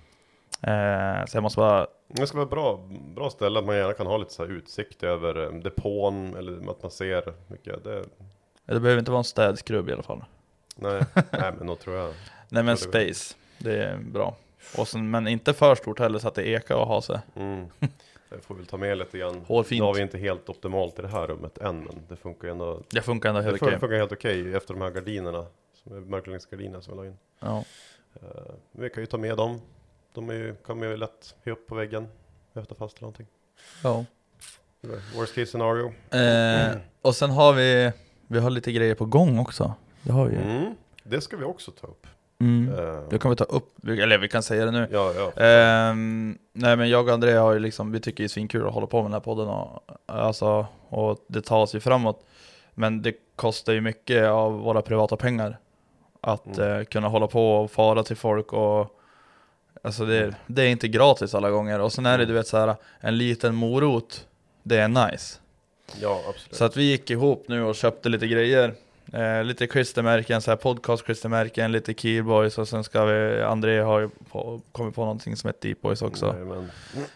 S4: Eh, Så jag måste bara
S3: Det ska vara bra, bra ställe att man gärna kan ha lite så här utsikt över eh, depån eller att man ser mycket. Det,
S4: Det behöver inte vara en städskrubb i alla fall
S3: Nej, nej men då tror jag.
S4: Nej men
S3: det
S4: space, det är bra. Och sen, men inte för stort heller så att det ekar och har sig.
S3: Mm. Jag får väl ta med lite grann.
S4: Hårfint.
S3: Nu har vi inte helt optimalt i det här rummet än, men det funkar ändå.
S4: Det funkar ändå
S3: Det
S4: helt okej.
S3: funkar helt okej efter de här gardinerna, mörkläggningsgardinerna som vi la in.
S4: Ja.
S3: Uh, vi kan ju ta med dem. De är ju, man ju lätt upp på väggen, efter fast eller någonting.
S4: ja.
S3: Worst case scenario.
S4: Eh, och sen har vi, vi har lite grejer på gång också. Det har vi ju.
S3: Mm. Det ska vi också ta upp.
S4: Mm.
S3: Eh,
S4: Det kan vi ta upp, eller vi kan säga det nu.
S3: ja, ja.
S4: Ehm, nej men jag och André har ju liksom, vi tycker det är svinkul att hålla på med den här podden och, alltså, och det tar sig framåt. Men det kostar ju mycket av våra privata pengar att
S3: Mm.
S4: eh, kunna hålla på och fara till folk och Alltså det, det är inte gratis alla gånger och sen är det du vet så här en liten morot Det är nice
S3: ja, absolut.
S4: Så att vi gick ihop nu och köpte lite grejer eh, Lite klistermärken, så här podcast klistermärken, lite keyboys och sen ska vi André har ju på, kommit på någonting som heter Deep Boys också
S3: Nej, men,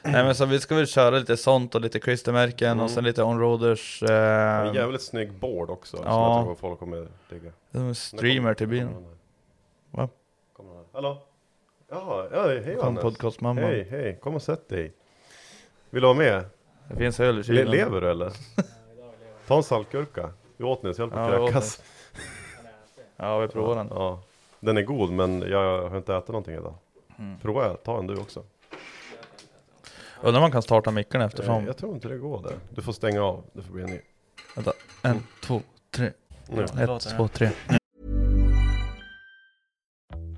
S4: Nej men så vi ska väl köra lite sånt och lite klistermärken
S3: Mm.
S4: och sen lite onroaders
S3: en
S4: eh,
S3: jävligt snygg board också, som
S4: ja.
S3: jag tror folk kommer digga.
S4: en streamer till bilen. Va?
S3: Hallå? Ja, ja hej
S4: Kom podcastmamma.
S3: Hej, hej, kom och sätt dig. Vill du ha med?
S4: Det finns öl i
S3: Le
S4: kylen.
S3: lever du eller? Ta en saltgurka. Vi åt nyss, jag höll på
S4: Ja,
S3: att
S4: åt
S3: kräkas.
S4: Ja vi provar den.
S3: Ja, den är god men jag har inte ätit någonting idag.
S4: Mm.
S3: Prova, ta en du också.
S4: Undrar om man kan starta micken
S3: Eh,
S4: eftersom.
S3: Jag tror inte det går där. Du får stänga av, det får bli en ny.
S4: Vänta. En, två, tre.
S3: Nu.
S4: Ett, två, tre.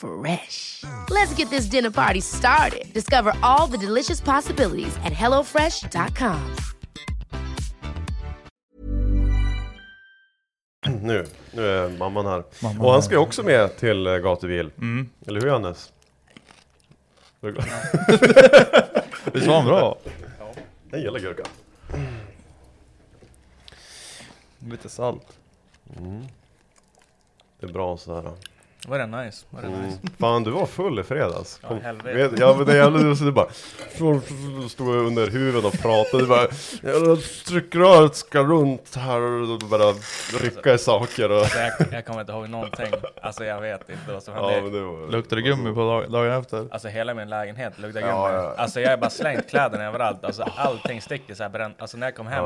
S5: Fresh. Let's get this dinner party started. Discover all the delicious possibilities at hellofresh.com.
S3: Nu, nu är mamman här.
S4: Mamman
S3: och han
S4: här.
S3: ska ju också med till eh, gatubil.
S4: Mm.
S3: Eller hur Hannes? Är du glad?
S4: Visst var han bra?
S3: En gillar gurka.
S4: Lite salt.
S3: Det är bra sådär.
S6: Var det nice? Var det
S3: Mm.
S6: nice?
S3: Fan du var full i fredags.
S6: Ja, helvete.
S3: vet- Ja men det är jävligt så du bara Stod under huven och pratade bara "Ja, Tryckröret ska runt här och bara rycka i saker och
S6: Så jag, jag kommer inte ihåg någonting. Alltså jag vet inte vad som hände.
S3: Ja det var
S4: Luktar det gummi på dag, dagen efter?
S6: Alltså hela min lägenhet luktar gummi.
S3: Ja, ja.
S6: Alltså jag har bara slängt kläderna överallt. Alltså allting sticker så här bränt. Alltså när jag kom hem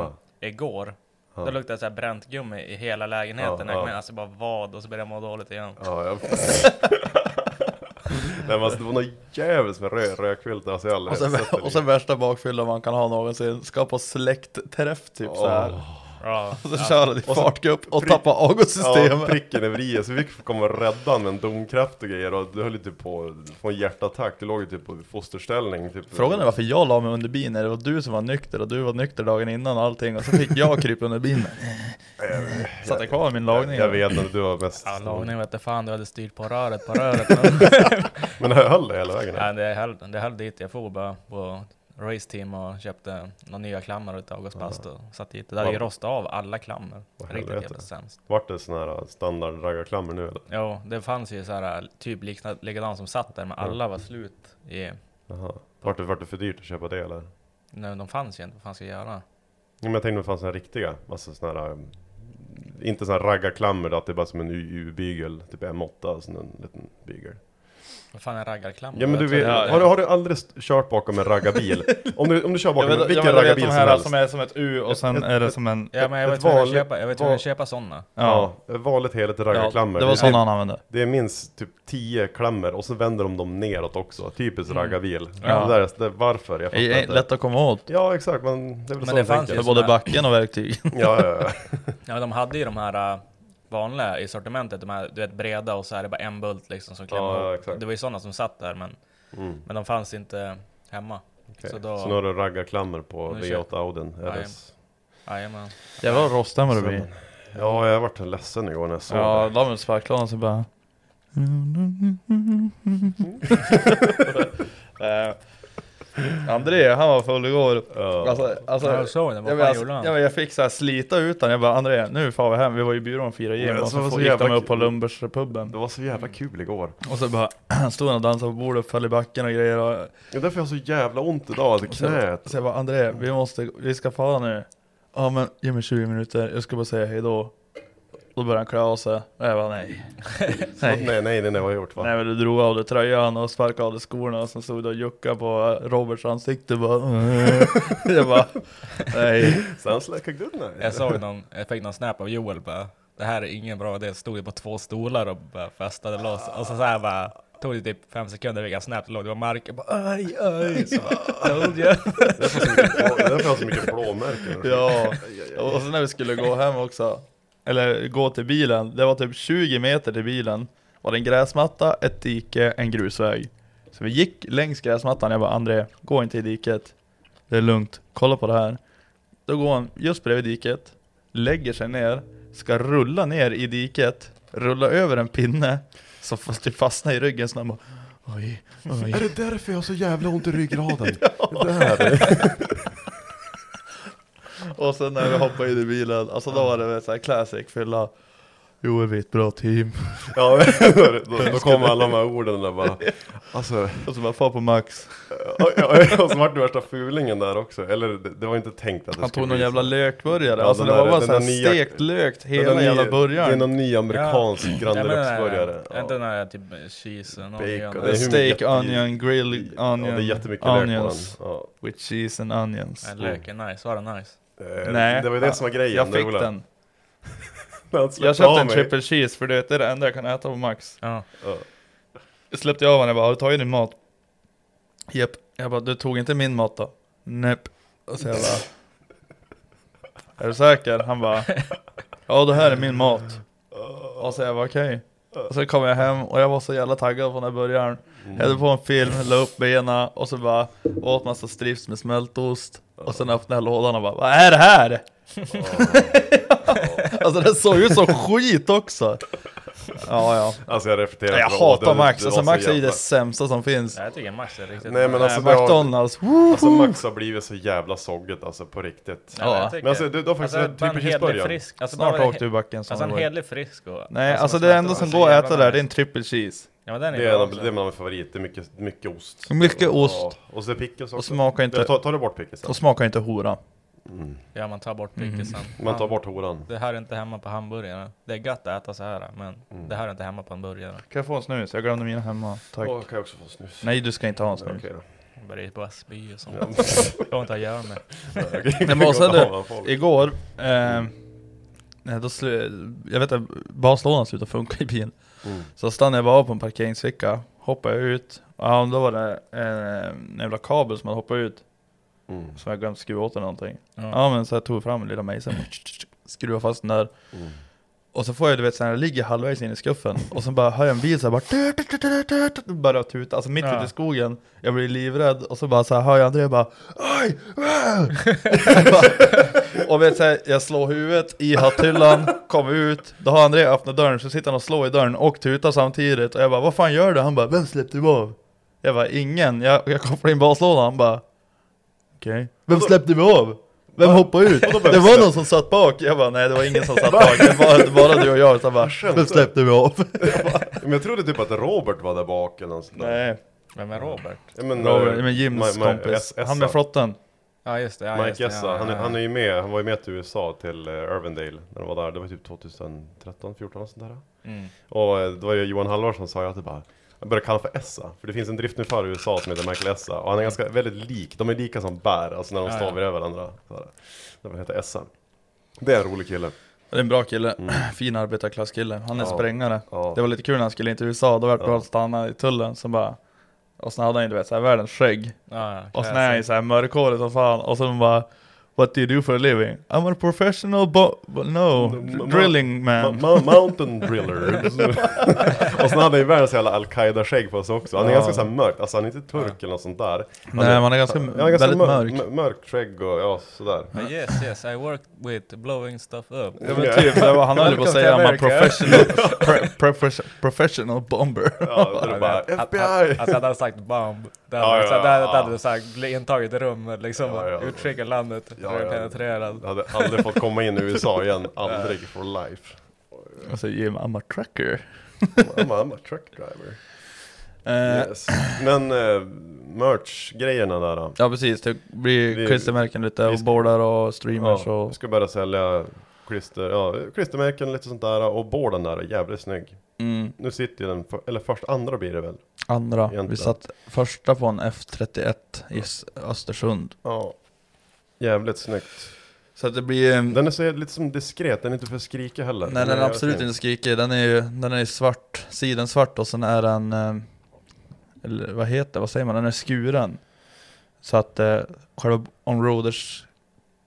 S3: Ja.
S6: Då luktade det så här bränt gummi i hela lägenheten.
S3: Ja,
S6: jag kom
S3: ja.
S6: hem. Alltså bara vad? Och så började jag må dåligt igen.
S3: Ja, jag... Nej men alltså det var något jävligt med rö rökvilt, alltså jag har
S4: Och
S3: aldrig
S4: sen,
S3: sett det.
S4: och sen värsta bakfyllan man kan ha någonsin, ska på släktträff typ så här.
S6: Ja.
S4: Och så kör han i
S3: Och
S4: fartgupp och tappar
S3: Ja,
S4: avgassystemet.
S3: pricken över i, så vi fick komma och rädda honom med en domkraft och grejer och du höll ju typ på att få en hjärtattack, du låg ju typ på fosterställning typ.
S4: Frågan är varför jag la mig under bilen det var du som var nykter och du var nykter dagen innan och allting och så fick jag krypa under bilen. Satt jag kvar i min lagning.
S3: Jag vet inte, du var mest...
S6: Ja, lagning vete fan, du hade styrt på röret på röret. Men,
S3: Men jag höll det hela vägen?
S6: ja, det, höll, det höll dit. Jag for bara på race team och köpte några nya klammar utav Augustpast och satt dit. Det hade ju
S3: Vad-
S6: rostat av alla klammar.
S3: Vad
S6: Riktigt jävla sämst.
S3: Vart det sån här standard raggarklammer nu eller?
S6: Jo, det fanns ju så här typ liknande, likadant som satt där, men alla var slut i...
S3: Jaha. Vart det, vart det för dyrt att köpa det eller?
S6: Nej, de fanns ju inte, vad fan ska jag göra?
S3: Ja, Men jag tänkte om det fanns här riktiga, alltså såna här um, Inte här raggarklammer att det är bara som en U-bygel, typ M8, sån en liten bygel
S6: Vad fan är raggarklam?
S3: Ja men du
S6: Jag
S3: vet, har, du, har du aldrig kört bakom en raggarbil? om, du, om du kör bakom
S4: Jag vet,
S3: vilken
S4: jag vet,
S3: raggarbil som
S4: här
S3: helst
S4: som är som ett U och sen är det som en...
S6: Ja men jag
S3: ett
S6: tvungen att
S3: vanligt-
S6: köpa, jag
S3: va-
S6: köpa sådana.
S3: Ja, ett vanligt heligt
S4: ja,
S3: raggarklammer
S4: det var sådana han använde.
S3: det är minst typ 10 klammer och så vänder de dem neråt också, typiskt raggarbil
S4: Ja.
S3: det där, det, Varför? Jag fattar inte
S4: lätt att komma åt.
S3: Ja exakt, men det är väl
S6: Men
S3: så
S6: det
S3: de
S6: fanns ju
S4: både backen och verktyg.
S3: Ja, ja, ja.
S6: Ja men de hade ju de här äh, vanliga i sortimentet, de här du vet breda och så är det bara en bult liksom som klämmer
S3: Ja.
S6: Det var ju sådana som satt där men,
S3: Mm.
S6: men de fanns inte hemma.
S3: Okej.
S6: Så då-
S3: Så nu har du raggarklammer på
S6: Nu
S3: V8 Audin RS
S6: Jajamän.
S4: Jävlar vad rostig vad det blir.
S3: Ja, jag vart ledsen igår när jag såg
S4: Ja,
S3: det
S4: la mig sparklådan så bara... André, han var full igår.
S3: Ja.
S4: Alltså, alltså,
S6: Ja, jag såg det, vad fan gjorde han?
S4: jag, jag fick så här slita ut han. Jag bara André, nu far vi hem. Vi var i byrån och firade gym och
S3: det
S4: så,
S3: var så
S4: gick de
S3: jävla
S4: upp på
S3: kul.
S4: Lumberspuben.
S3: Det var så jävla kul igår
S4: Och så bara stod han och dansade på bordet föll i backen och grejer. Och,
S3: Det är därför jag har så jävla ont idag, alltså
S4: och så,
S3: knät
S4: så jag bara André, vi måste, vi ska fara nu. Ja men ge mig 20 minuter, jag ska bara säga hejdå. Då började han klä av sig. Och jag bara nej.
S3: Nej, nej, nej, nej, vad har jag gjort va?
S4: Nej men du drog av dig tröjan och sparkade av dig skorna och sen stod du och juckade på Roberts ansikte bara. Jag bara nej.
S3: Sounds like a good night
S6: Jag såg någon, jag fick någon snap av Joel bara Det här är ingen bra idé, stod ju på två stolar och bara festade loss Och så, så här bara Tog det typ fem sekunder, jag snap, låg det på marken bara aj aj så bara, told you.
S3: Det är för mycket det så mycket blåmärken
S4: Ja, och sen när vi skulle gå hem också, eller gå till bilen, det var typ 20 meter till bilen. Var det en gräsmatta, ett dike, en grusväg. Så vi gick längs gräsmattan, jag bara André, gå inte i diket. Det är lugnt, kolla på det här. Då går han just bredvid diket, lägger sig ner, ska rulla ner i diket, rulla över en pinne, så fast typ fastna i ryggen så han bara Oj, oj.
S3: Är det därför jag har så jävla ont i ryggraden? Det här
S4: Och sen när vi hoppade in i bilen, alltså då var det väl såhär classic fylla. Jo, är vi ett bra team?
S3: Ja, då, då kommer alla de här orden där bara. Alltså,
S4: Och så bara far på Max.
S3: Ja, ja, och så vart det värsta fulingen där också. Eller det, det var inte tänkt att det
S4: Han
S3: skulle
S4: tog någon
S3: bli
S4: jävla
S3: så.
S4: lökburgare,
S3: Ja,
S4: alltså det var bara såhär stekt lök hela
S3: någon
S4: jävla
S3: ny-
S4: burgaren
S3: Det är någon ny amerikansk
S6: Ja,
S3: Grande
S6: här-
S3: Lux-burgare
S6: Inte den
S3: ja.
S6: här typ cheese och
S3: Bacon,
S4: Steak, onion, grill,
S3: Ja,
S4: onion,
S3: det är jättemycket lök på den.
S4: Onions
S3: ja.
S4: with cheese and onions.
S6: Nej, Lök är nice, var det nice?
S3: Eh,
S4: Nej,
S3: Det var ju det som var grejen
S4: Jag fick den Jag köpte en triple cheese för det är det enda jag kan äta på Max
S6: Ja.
S3: Ja.
S4: Jag släppte jag av honom, jag bara, har du tagit din mat? Japp, jag bara, du tog inte min mat då? Näpp Och så jag bara Är du säker? Han bara Ja det här är min mat Och så jag bara okej Och så kom jag hem och jag var så jävla taggad från den början Jag hade på en film, la upp benen och så bara åt massa strips med smältost. Och sen öppnade jag lådan och bara Vad är det här? alltså det såg ut som skit också Ja ja.
S3: Alltså jag reflekterar
S4: Jag
S3: på det.
S4: hatar
S3: Det-
S4: Max,
S3: det
S4: alltså Max är ju
S3: jävla-
S4: det sämsta som finns.
S6: Jag tycker Max är riktigt
S3: Nej men alltså
S4: äh,
S3: det har,
S4: McDonalds,
S3: Alltså Max har blivit så jävla sogget alltså på riktigt.
S6: Ja, jag
S4: Ja.
S3: Men alltså du, du har faktiskt
S6: Alltså,
S3: triple
S6: hedlig
S3: cheeseburgare
S6: frisk, alltså
S4: Snart åkte du backen
S6: Alltså en
S4: det
S6: hedlig frisk och...
S4: Nej, alltså
S6: som
S4: det enda som går att äta där, det är en triple cheese.
S6: Ja men den är
S3: Det är, en, det är min favorit, det är mycket, mycket ost.
S4: Mycket ost.
S3: Ja, Och så är pickles också.
S4: Och smakar inte,
S3: Jag tar, tar du bort picklesen?
S4: och smakar inte hora
S6: Ja man tar bort
S4: Mm.
S6: pickelsen.
S3: Man tar bort horan
S6: Det här är inte hemma på hamburgare. Det är gött att äta så här men
S3: Mm.
S6: det här är inte hemma på en burgare.
S4: Kan jag få en snus? Jag glömde mina hemma, tack
S3: Åh, kan jag också få snus?
S4: Nej du ska inte ha en
S3: Okej
S4: snus
S3: då
S6: Det börjar på spy och sånt.
S3: Ja.
S6: Jag har inte att göra med.
S3: Okej,
S4: Men
S3: ja, folk.
S4: Igår, eh, då slu- jag vet inte, baslådan slutade funka i bilen
S3: Mm.
S4: Så stannade jag bara av på en parkeringsficka, hoppade jag ut Ja då var det en, en jävla kabel som hade hoppat ut
S3: Mm.
S4: Som jag glömt skruva åt eller någonting
S6: Ja.
S4: Ja men så jag tog fram en lilla mejseln, skruva fast den där
S3: Mm.
S4: Och så får jag du vet såhär, jag ligger halvvägs in i skuffen Och så bara hör jag en bil bara tut, tut, tut, Börjar tuta, alltså mitt
S6: Ja.
S4: ute i skogen Jag blir livrädd och så bara såhär hör jag André bara Oj! Jag bara- Och vet såhär, jag slår huvudet i hatthyllan, kommer ut Då har André öppnat dörren, så sitter han och slår i dörren och tutar samtidigt Och jag bara, vad fan gör du? Han bara, vem släppte du av? Jag bara, ingen, jag, jag kopplar in baslådan, han bara Okej, vem släppte vi av? Vem hoppade ut? Det var någon som satt bak, jag bara nej det var ingen som satt bak, det var bara du och jag, jag bara, vem släppte vi av?
S3: Men jag trodde typ att Robert var där bak eller något sånt där.
S4: Nej,
S6: Vem är Robert?
S3: Ja, men,
S4: Robert,
S3: eh,
S4: men Jims
S3: my- my-
S4: kompis,
S3: S-
S4: han med flotten
S6: Ja just det, ja,
S3: Mike
S6: just det,
S3: Essa,
S6: ja,
S3: han, är,
S6: ja,
S3: han är ju med, han var ju med till USA till eh, Irvindale när de var där. Det var typ 2013, 14 och sånt där.
S6: Mm.
S3: Och eh, då var ju Johan Halvarsson sa ju att det bara jag började kalla för Essa, för det finns en driftungfär i USA som heter Michael Essa och han är ganska väldigt lik, de är lika som bär, alltså när de
S6: Ja,
S3: står
S6: ja.
S3: bredvid varandra. Så. Det heter Essa. Det är en rolig kille.
S4: Det är en bra kille,
S3: Mm.
S4: fin arbetarklasskille. Han är
S3: Ja.
S4: sprängare.
S3: Ja.
S4: Det var lite kul när han skulle in till USA, då var det
S3: Ja.
S4: stanna i tullen, så bara Och sen hade han ju du vet såhär världens skägg.
S6: Ja, ja,
S4: Och sen är han ju såhär mörkhårig som fan, och sen bara What do you do for a living? I'm a professional bo- no, drilling man.
S3: Ma- ma- mountain driller. och sen hade han ju världens jävla Al-Qaida-skägg på sig också. Han är
S4: Ja.
S3: ganska såhär mörk, alltså han är inte turk eller något sånt där.
S4: Nej, man är ganska,
S3: Han är ganska
S4: mörk.
S3: m- Mörkt skägg och ja, sådär.
S6: Men yes, yes, I work with blowing stuff up.
S4: Ja men typ, han höll på att säga I'm a professional, pre, profes- professional bomber.
S3: Ja, det bara FBI!
S6: Alltså hade han sagt bomb, det hade,
S3: ja,
S6: ja,
S3: ja.
S6: hade bli intagit rummet liksom,
S3: Ja, ja.
S6: utskickat landet,
S3: Ja,
S6: ja,
S3: ja.
S6: penetrerad.
S3: Jag hade aldrig fått komma in i USA igen, aldrig for life.
S4: Alltså Jim, I'm a trucker.
S3: I'm a, I'm a truck driver.
S4: Eh,
S3: Yes. Men eh, merch-grejerna där då.
S4: Ja precis, det blir
S3: Vi-
S4: klistermärken lite, och boardar och streamers
S3: Ja,
S4: och...
S3: vi ska börja sälja klister, ja, klistermärken lite sånt där och borden där är jävligt snygg.
S4: Mm,
S3: Nu sitter ju den, för, eller först andra blir det väl?
S4: andra.
S3: Egentligen.
S4: Vi satt första på en F31 i Östersund.
S3: Ja. Jävligt snyggt.
S4: Så att det blir...
S3: Den är så lite som diskret, den är inte för skrikig heller.
S4: Nej den är absolut inte skrikig, den är ju den är svart, sidensvart och sen är den, eh, eller vad heter det, vad säger man, den är skuren. Så att eh, själva onroaders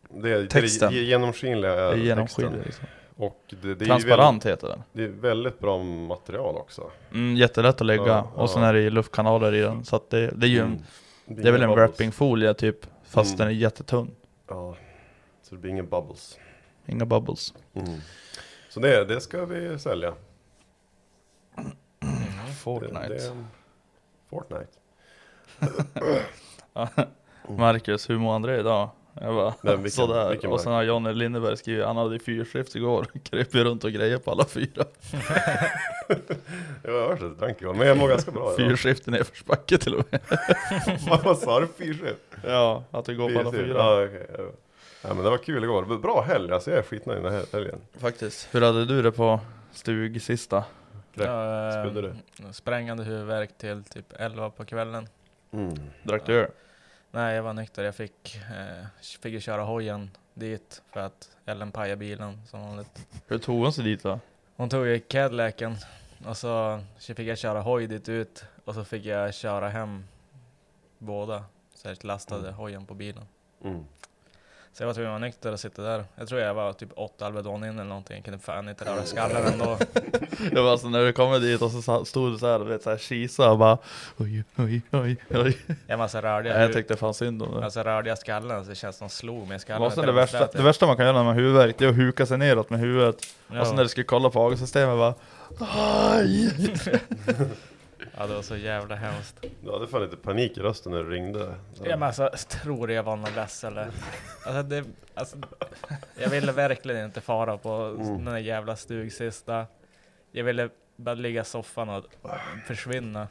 S3: Det är,
S4: texten.
S3: Det är genomskinliga
S4: är
S3: texten.
S4: genomskinlig liksom.
S3: Och det, det är ju
S4: Transparent heter den.
S3: Väldigt, det är väldigt bra material också.
S4: Mm, jättelätt att lägga,
S3: Ja,
S4: och sen
S3: ja.
S4: är det ju luftkanaler i den. Så att det, det är ju en,
S3: Mm.
S4: det är väl en
S3: inga bubbles.
S4: wrappingfolie typ, fast
S3: Mm.
S4: den är jättetunn.
S3: Ja. Så det blir ingen bubbles.
S4: Inga bubbles.
S3: Mm. Så det, det ska vi sälja.
S4: Fortnite.
S3: Det, det, Fortnite.
S4: Marcus, hur mår André idag? Jag bara,
S3: Men vilken-
S4: sådär.
S3: vilken
S4: och sen har Johnny Lindeberg skrivit, han hade fyrskift igår, kröp ju runt och grejade på alla fyra.
S3: Jag har hört att drank igår, men jag mår ganska bra idag.
S4: Fyrskift i nedförsbacke till och med.
S3: Vad sa du? Fyrskift?
S4: Ja, att det går på alla fyra.
S3: Ja, okej, ja. ja men det var kul igår. Det Bra helg, alltså jag är skitnöjd med hel- helgen.
S4: Faktiskt. Hur hade du det på stug sista?
S6: Ja, eh, sprängande huvudvärk till typ 11 på kvällen.
S3: Mm.
S4: Drack du öl?
S6: Nej, jag var nykter. Jag fick, eh, fick ju köra hojen dit för att Ellen pajade bilen som vanligt.
S4: Hur tog hon sig dit då?
S6: Hon tog ju Cadillacen och så fick jag köra hoj dit ut och så fick jag köra hem båda. Så jag lastade
S3: Mm.
S6: hojen på bilen.
S3: Mm.
S6: Så jag var tvungen att vara nykter och sitta där. Jag tror jag var typ åtta Alvedon in eller någonting. Jag kunde fan inte röra skallen ändå.
S4: Det var alltså när du kom dit och så stod du såhär och vet såhär kisa och bara oj oj oj oj.
S6: Jag var så rörde
S4: Nej, jag tyckte fan synd om det.
S6: Alltså rörde jag skallen så det känns som de slog mig i skallen. Efter
S4: det, värsta, det värsta man kan göra när man har huvudvärk, det är att huka sig neråt med huvudet.
S6: Ja.
S4: Och sen när du ska kolla på AG-systemet bara Aj!
S6: Ja det var så jävla hemskt.
S3: Du hade fan lite panik i rösten när du ringde.
S6: Ja men alltså, tror jag var någon less eller? Alltså, det, alltså, jag ville verkligen inte fara på
S3: Mm.
S6: den där jävla stugsista. Jag ville bara ligga i soffan och försvinna.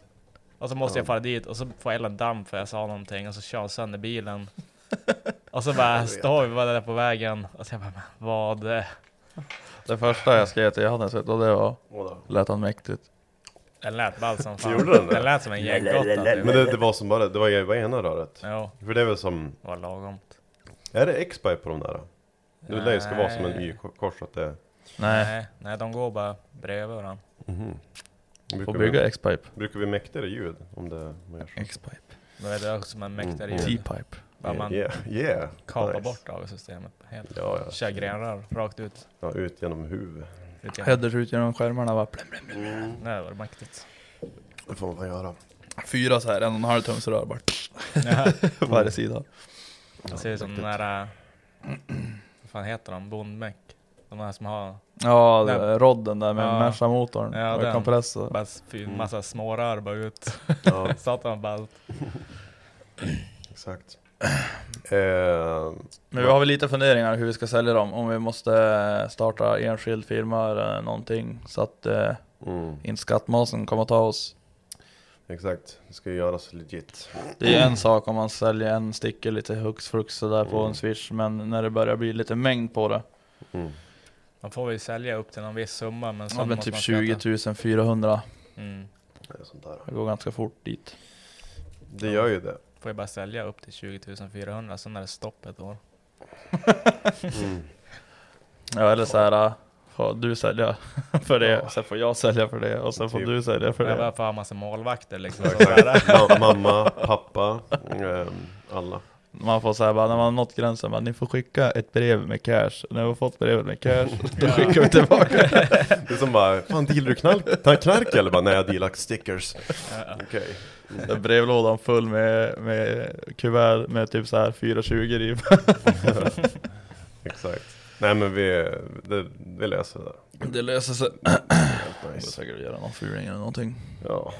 S6: Och så måste jag fara dit och så får jag en damp för jag sa någonting och så kör jag sönder bilen. Och så bara står vi bara där på vägen och så jag bara, men vad?
S4: Det första jag skrev till Johannes vad det var?
S3: Då.
S4: Lät han mäktigt?
S6: Den lät ball som fan.
S3: Gjorde den det?
S6: Den lät som en gäggotta typ.
S3: Men det, det var som bara, det var, var ena röret.
S6: Jo,
S3: För det är väl som,
S6: det var lagomt.
S3: är det X-pipe på de där? Det lär ju ska vara som en
S6: Nej.
S3: Y-kors att det
S4: Nej,
S6: Nej, nej, de går bara bredvid varandra.
S3: mhm.
S4: får
S3: Brukar
S4: bygga
S3: vi,
S4: X-pipe.
S3: brukar vi mäkta det ljud om det man gör så?
S4: X-pipe.
S6: Då är det också som en mäktigare
S3: Mm.
S6: ljud.
S4: T-pipe.
S6: Bara man
S3: Yeah, yeah.
S6: kapar
S3: Nice.
S6: bort AV-systemet helt.
S3: Ja, ja.
S6: Kör grenrör rakt ut.
S3: ja, ut genom huvudet.
S4: Headers ut genom skärmarna bara plum, plum, plum.
S3: Mm.
S6: Nej, det var mäktigt.
S3: Det får man göra.
S4: Fyra så här, en och en halv tums rör bara
S6: Ja,
S4: på varje sida.
S6: det ser ut som den där... äh, Vad fan heter de? Bondmeck? De här som har
S4: Ja,
S6: Den.
S4: det- rodden där med
S6: Ja.
S4: Merca-motorn
S6: Ja,
S4: och kompressor.
S6: bara
S3: Mm.
S6: massa smårör bara ut.
S3: Ja,
S6: Satan vad ballt.
S3: exakt. Eh,
S4: Men vi har väl lite funderingar hur vi ska sälja dem. Om vi måste starta enskild firma eller någonting. Så att eh,
S3: mm.
S4: inte skattmasen kommer ta oss.
S3: Exakt, det ska ju göras legit.
S4: Det är en sak om man säljer en sticker lite hux flux sådär på
S3: Mm.
S4: en swish, men när det börjar bli lite mängd på det.
S3: Mm.
S6: Man får väl sälja upp till någon viss summa men
S4: Ja,
S6: sen
S4: men
S6: måste
S4: typ
S6: man
S4: 20
S6: skatta.
S4: 400.
S6: Mm.
S3: Det är sånt där.
S4: Det går ganska fort dit.
S3: Det gör ju det.
S6: Får ju bara sälja upp till 20 400, sen är det stopp ett år.
S3: Mm.
S4: Ja eller såhär, får du sälja för det,
S3: Ja.
S4: sen får jag sälja för det och sen får
S3: Typ.
S4: du sälja för
S6: Jag
S4: det.
S6: bara får ha massa målvakter liksom.
S3: Ja,
S6: Så
S3: mamma, pappa, ehm, alla.
S4: Man får säga bara, när man har nått gränsen, bara, ni får skicka ett brev med cash. När vi har fått brevet med cash, då skickar vi tillbaka.
S3: Det är som bara, fan dealar du knark, tar knark eller? Bara, nej jag dealar stickers. Okej.
S4: Den brevlådan full med, med kuvert med typ så här 420 i.
S3: Exakt. Nej men vi, det, vi läser det.
S4: Det löser sig.
S3: Helt nice.
S4: säkert göra någon furing eller någonting.
S3: Ja.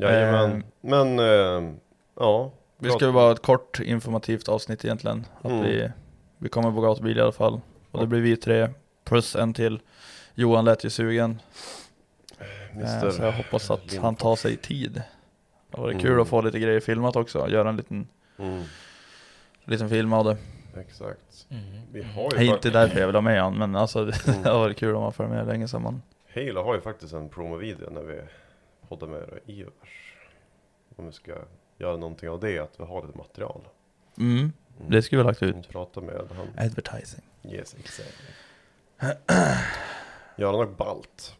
S3: Jajamän.
S4: Ehm.
S3: Men, ehm, ja.
S4: Vi ska ju vara ett kort informativt avsnitt egentligen. Att
S3: Mm.
S4: vi, vi kommer på gatubil i alla fall. Och det blir vi tre, plus en till. Johan lät ju sugen. Eh,
S3: Mr.
S4: Så jag hoppas att
S3: Lindfors.
S4: han tar sig tid. Det vore
S3: Mm.
S4: kul att få lite grejer filmat också. Göra en liten,
S3: Mm,
S4: liten film av det.
S3: exakt.
S6: Mm.
S3: Vi har ju
S4: Det är
S3: fa-
S4: inte därför jag vill ha med han, men alltså det
S3: Mm.
S4: har varit kul om man får med länge sedan man
S3: Halo har ju faktiskt en promovideo när vi poddar med Ivers. Om vi ska göra någonting av det, att vi har lite material.
S4: mm.
S3: Mm.
S4: Det skulle vi lagt ut.
S3: Vi pratar med han.
S4: Advertising.
S3: Yes, exactly. Göra något ballt.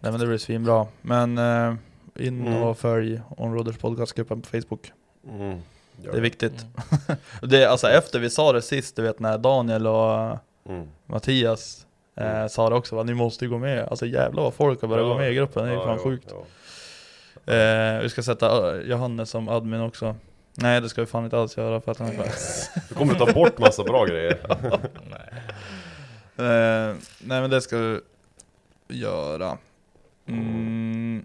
S4: Nej men det blir svinbra. Men eh, in
S3: Mm.
S4: och följ Onroaders podcastgruppen på Facebook.
S3: Mm.
S4: Det är viktigt. det är alltså efter vi sa det sist, du vet när Daniel och
S3: Mm.
S4: Mattias eh,
S3: Mm.
S4: sa det också, va? ni måste ju gå med. Alltså jävlar vad folk har börjat
S3: Ja.
S4: gå med i gruppen, det är
S3: Ja,
S4: fan
S3: jo,
S4: sjukt.
S3: jo.
S4: Eh, vi ska sätta eh, Johannes som admin också. Nej det ska vi fan inte alls göra för att han är
S3: Du kommer ta bort massa bra grejer.
S6: Nej.
S4: Eh, nej men det ska vi göra. Mm.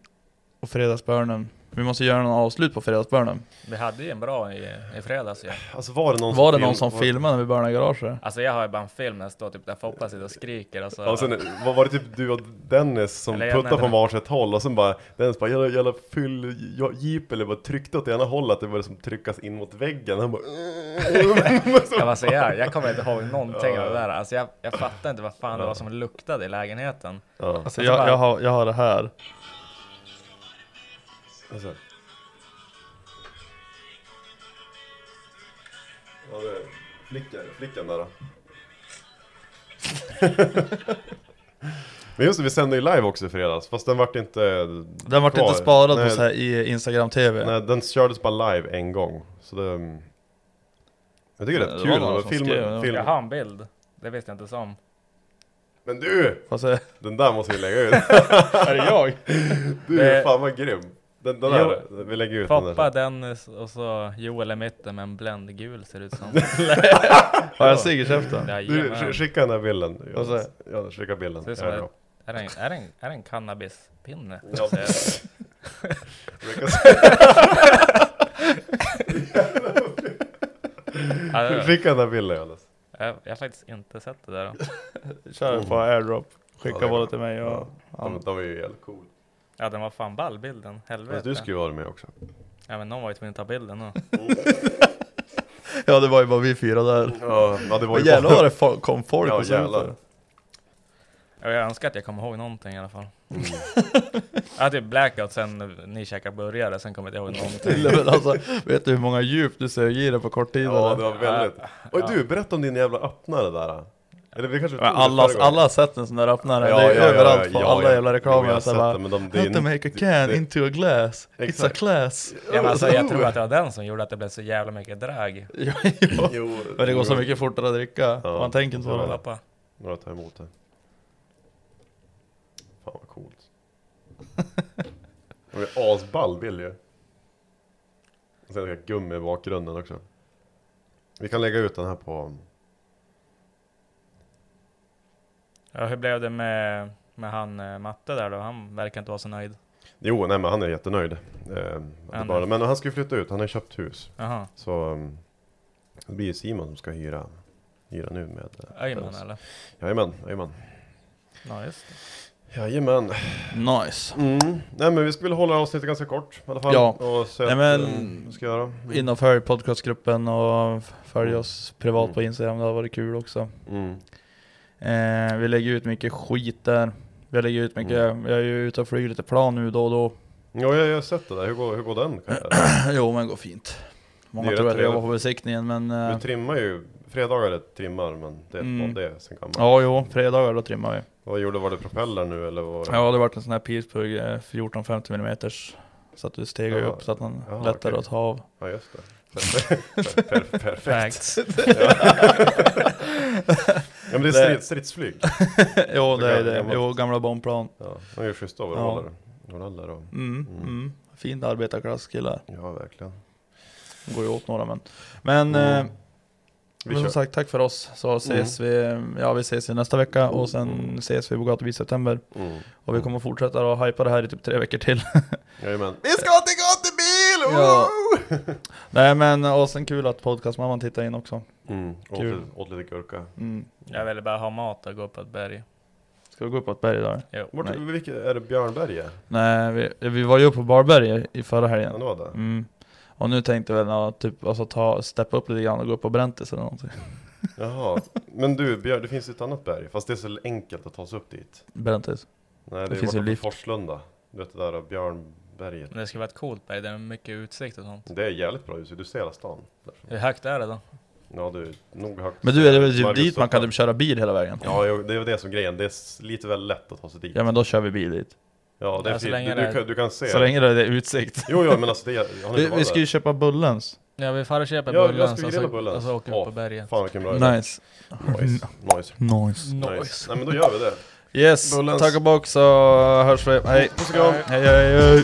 S4: Och fredagsbörnen. Vi måste göra någon avslut på fredagsbörnen.
S6: Vi hade ju en bra i, i fredags ju.
S3: Alltså var det någon
S4: Var det
S3: som
S4: någon
S3: film-
S4: som
S3: var-
S4: filmade när vi börnade i garaget?
S6: Alltså jag har ju bara en film där det står typ där Foppa sitter och skriker och så...
S3: Ja, och sen, var, var det typ du och Dennis som
S6: Eller jag-
S3: puttade
S6: nej,
S3: från varsitt håll och sen bara Dennis bara jävla, jävla full ja, jeep eller bara tryckte åt ena hållet att det var som tryckas in mot väggen Han bara
S6: Jag, alltså, jag, jag kommer inte ihåg någonting av det där. Alltså jag, jag fattar inte vad fan det var som luktade i lägenheten.
S3: ja.
S4: Alltså jag,
S6: bara-
S4: jag, har, jag har det här.
S3: Alltså. Ja, det är flickan, flickan där då. Men just det, vi sände ju live också i fredags, fast den vart inte
S4: Den vart
S3: kvar.
S4: inte sparad
S3: Nej,
S4: på så här i Instagram TV.
S3: Nej, den kördes bara live en gång. Så det... Jag tycker det är
S4: Det
S3: rätt
S4: var
S3: kul. när
S4: som
S3: film,
S4: skrev,
S3: film.
S6: Jag har en bild. Det visste jag inte som.
S3: Men du!
S4: Fast,
S3: Den där måste vi lägga ut.
S4: är det jag?
S3: Du,
S6: Det-
S3: fan vad grym. Den, den
S6: Jo,
S3: där, vi lägger ut den
S6: Foppa,
S3: där.
S6: Dennis och så Joel i mitten med en bländgul ser det ut som.
S4: Har jag cigg i käften?
S3: Du, skicka den där bilden.
S4: Vad säger
S3: Ja, skicka bilden. Ja,
S6: som
S3: bra.
S6: Är det en, är det en, är det en cannabispinne?
S3: Ja.
S6: Jag. Det-
S3: Skicka den där bilden Johannes.
S6: jag, jag har faktiskt inte sett det där.
S4: Kör på airdrop. Skicka
S3: Ja, det är bra.
S4: till mig och
S3: Ja. De, de är ju jävligt cool.
S6: Ja den var fan ball bilden,
S3: Fast
S6: helvete.
S3: du ska ju vara med också.
S6: Ja men någon var ju tvungen att ta bilden nu.
S4: Ja det var ju bara vi fyra där.
S3: Ja, ja det var
S4: Och
S3: ju
S4: jävlar
S3: bara...
S4: vad det fo- kom folk
S3: Ja,
S4: och
S3: jävlar.
S4: för.
S6: Ja, Jag önskar att jag kommer ihåg någonting i alla fall.
S3: Mm.
S6: Jag hade typ blackout sen ni käkade burgare, sen kommer jag inte ihåg någonting.
S4: Men alltså, vet du hur många djup du sög i det på kort tid?
S3: Ja,
S4: eller?
S3: det var väldigt... Oj
S6: Ja.
S3: du, berätta om din jävla öppnare där. Eller vi kanske
S4: alla, alla har sett en sån där öppnare,
S3: Ja,
S4: det är
S3: ja,
S4: överallt på
S3: ja,
S4: alla
S3: ja.
S4: jävla
S3: Jo, jag
S4: reklamer.
S3: har
S4: Så
S3: sett
S4: bara,
S3: det, men de- det är
S4: How to
S3: inte-
S4: make a can
S3: det-
S4: into a glass, it's a
S3: Exakt.
S4: class.
S6: Ja, men alltså, jag tror att det var den som gjorde att det blev så jävla mycket drag.
S4: Ja, ja.
S3: Jo,
S4: Men det går så mycket fortare att dricka,
S3: Ja,
S4: man tänker inte på det.
S6: Pappa.
S3: Några tar emot det. Fan vad coolt. Det var asball bild ju. Och sen gummi i bakgrunden också. Vi kan lägga ut den här på...
S6: Ja, hur blev det med, med han eh, Matte där då? Han verkar inte vara så nöjd.
S3: Jo, nej men han är jättenöjd. Eh, att bara, men han ska ju flytta ut, han har ju köpt hus.
S6: Jaha,
S3: Så um, det blir Simon som ska hyra, hyra nu med... eh,
S6: Öjman
S3: Dennis.
S6: eller?
S3: Jajamän, jajamän.
S6: Ja just
S3: Jajamän.
S4: Nice.
S3: Mm. Nej men vi skulle hålla avsnittet ganska kort i alla fall.
S4: Ja.
S3: Och se
S4: Nej,
S3: att,
S4: men-
S3: eh, ska göra.
S4: In och följ podcastgruppen och följ
S3: Mm.
S4: oss privat
S3: Mm.
S4: på Instagram, det har varit kul också.
S3: Mm.
S4: Eh, vi lägger ut mycket skit där. Vi lägger ut mycket,
S3: Mm.
S4: jag är ju ute och flyger lite plan nu då och då.
S3: Ja, jag har sett det där. Hur går, hur går den?
S4: jo men det går fint. Många tror att jag
S3: trevligt.
S4: på besiktningen men... Eh,
S3: Du trimmar ju, fredagar är trimmar men det är
S4: Mm.
S3: det sen gammalt.
S4: ja jo, fredagar då trimmar vi.
S3: Vad gjorde, var det propeller nu eller? Var
S4: Ja det vart en sån här pilspugg, eh, 14-50 mm Så att du stegar
S3: Ja.
S4: upp så att man
S3: Ja,
S4: lättare
S3: okej.
S4: att ta av.
S3: Ja just det. Per, per, perfekt. Ja men det är
S4: Det-
S3: strid, stridsflyg.
S4: jo det är det, jo gamla bombplan.
S3: Ja, de gör schyssta overaller. Overaller och...
S4: Mm, mm. Fint arbetarklasskillar.
S3: Ja verkligen.
S4: Går ju åt några men. Men,
S3: Mm.
S4: eh, men som sagt tack för oss. Så ses vi, ja vi ses nästa vecka och sen ses vi på Gatubil i september.
S3: Mm.
S4: Och vi kommer fortsätta att hypa det här i typ tre veckor till.
S3: Jajamän. Vi ska till gatubil!
S4: Ja. Nej men och sen kul att podcastmamman tittar in också.
S3: Mm. Åt,
S4: Kul.
S3: lite, åt lite gurka.
S4: Mm.
S6: Jag ville bara ha mat och gå upp på ett berg.
S4: Ska vi gå upp på ett berg idag?
S6: Jo.
S3: Vart,
S4: Nej.
S3: vilket, är det Björnberget?
S4: Nej vi, vi var ju uppe på Barberg i- förra
S3: Ja
S4: helgen.
S3: det var det.
S4: Mm. Och nu tänkte jag väl att typ, alltså ta, steppa upp lite grann och gå upp på Bräntis eller någonting.
S3: Jaha. Men du Björn, det finns ju ett annat berg. Fast det är så enkelt att ta sig upp dit.
S4: Bräntis.
S3: Nej det,
S4: Det
S3: är
S4: finns ju lift.
S3: Forslunda. Du vet det där Björnberget.
S6: Men det ska vara ett coolt berg, det är mycket utsikt och sånt.
S3: Det är jävligt bra utsikt, du ser hela stan. därifrån.
S6: Hur högt är det då?
S3: Ja du, nog högt.
S4: Men du är det väl typ dit man kan typ köra bil hela vägen?
S3: Ja, jo, det är det som är grejen. Det är lite väl lätt att ta sig dit.
S4: Ja men då kör vi bil dit.
S3: Ja, det är
S6: Ja, så länge
S3: Du,
S6: det
S3: du, kan, du kan se.
S4: Så länge det är utsikt.
S3: Jo, jo, men alltså det
S4: Vi, vi ska ju köpa Bullens.
S6: Ja vi far och köper
S3: Ja,
S6: bullen
S3: jag ska
S6: så,
S3: grilla
S6: så,
S3: bullen.
S6: och så åker vi upp på berget.
S3: Fan vilken bra idé.
S4: Nice.
S3: Nice. Nice.
S4: Nice.
S3: Nice. Nej men då gör vi det.
S4: Yes,
S3: Bullens.
S4: tack och bock så hörs vi. Hej.
S3: Puss och kram.
S4: Hej hej hej.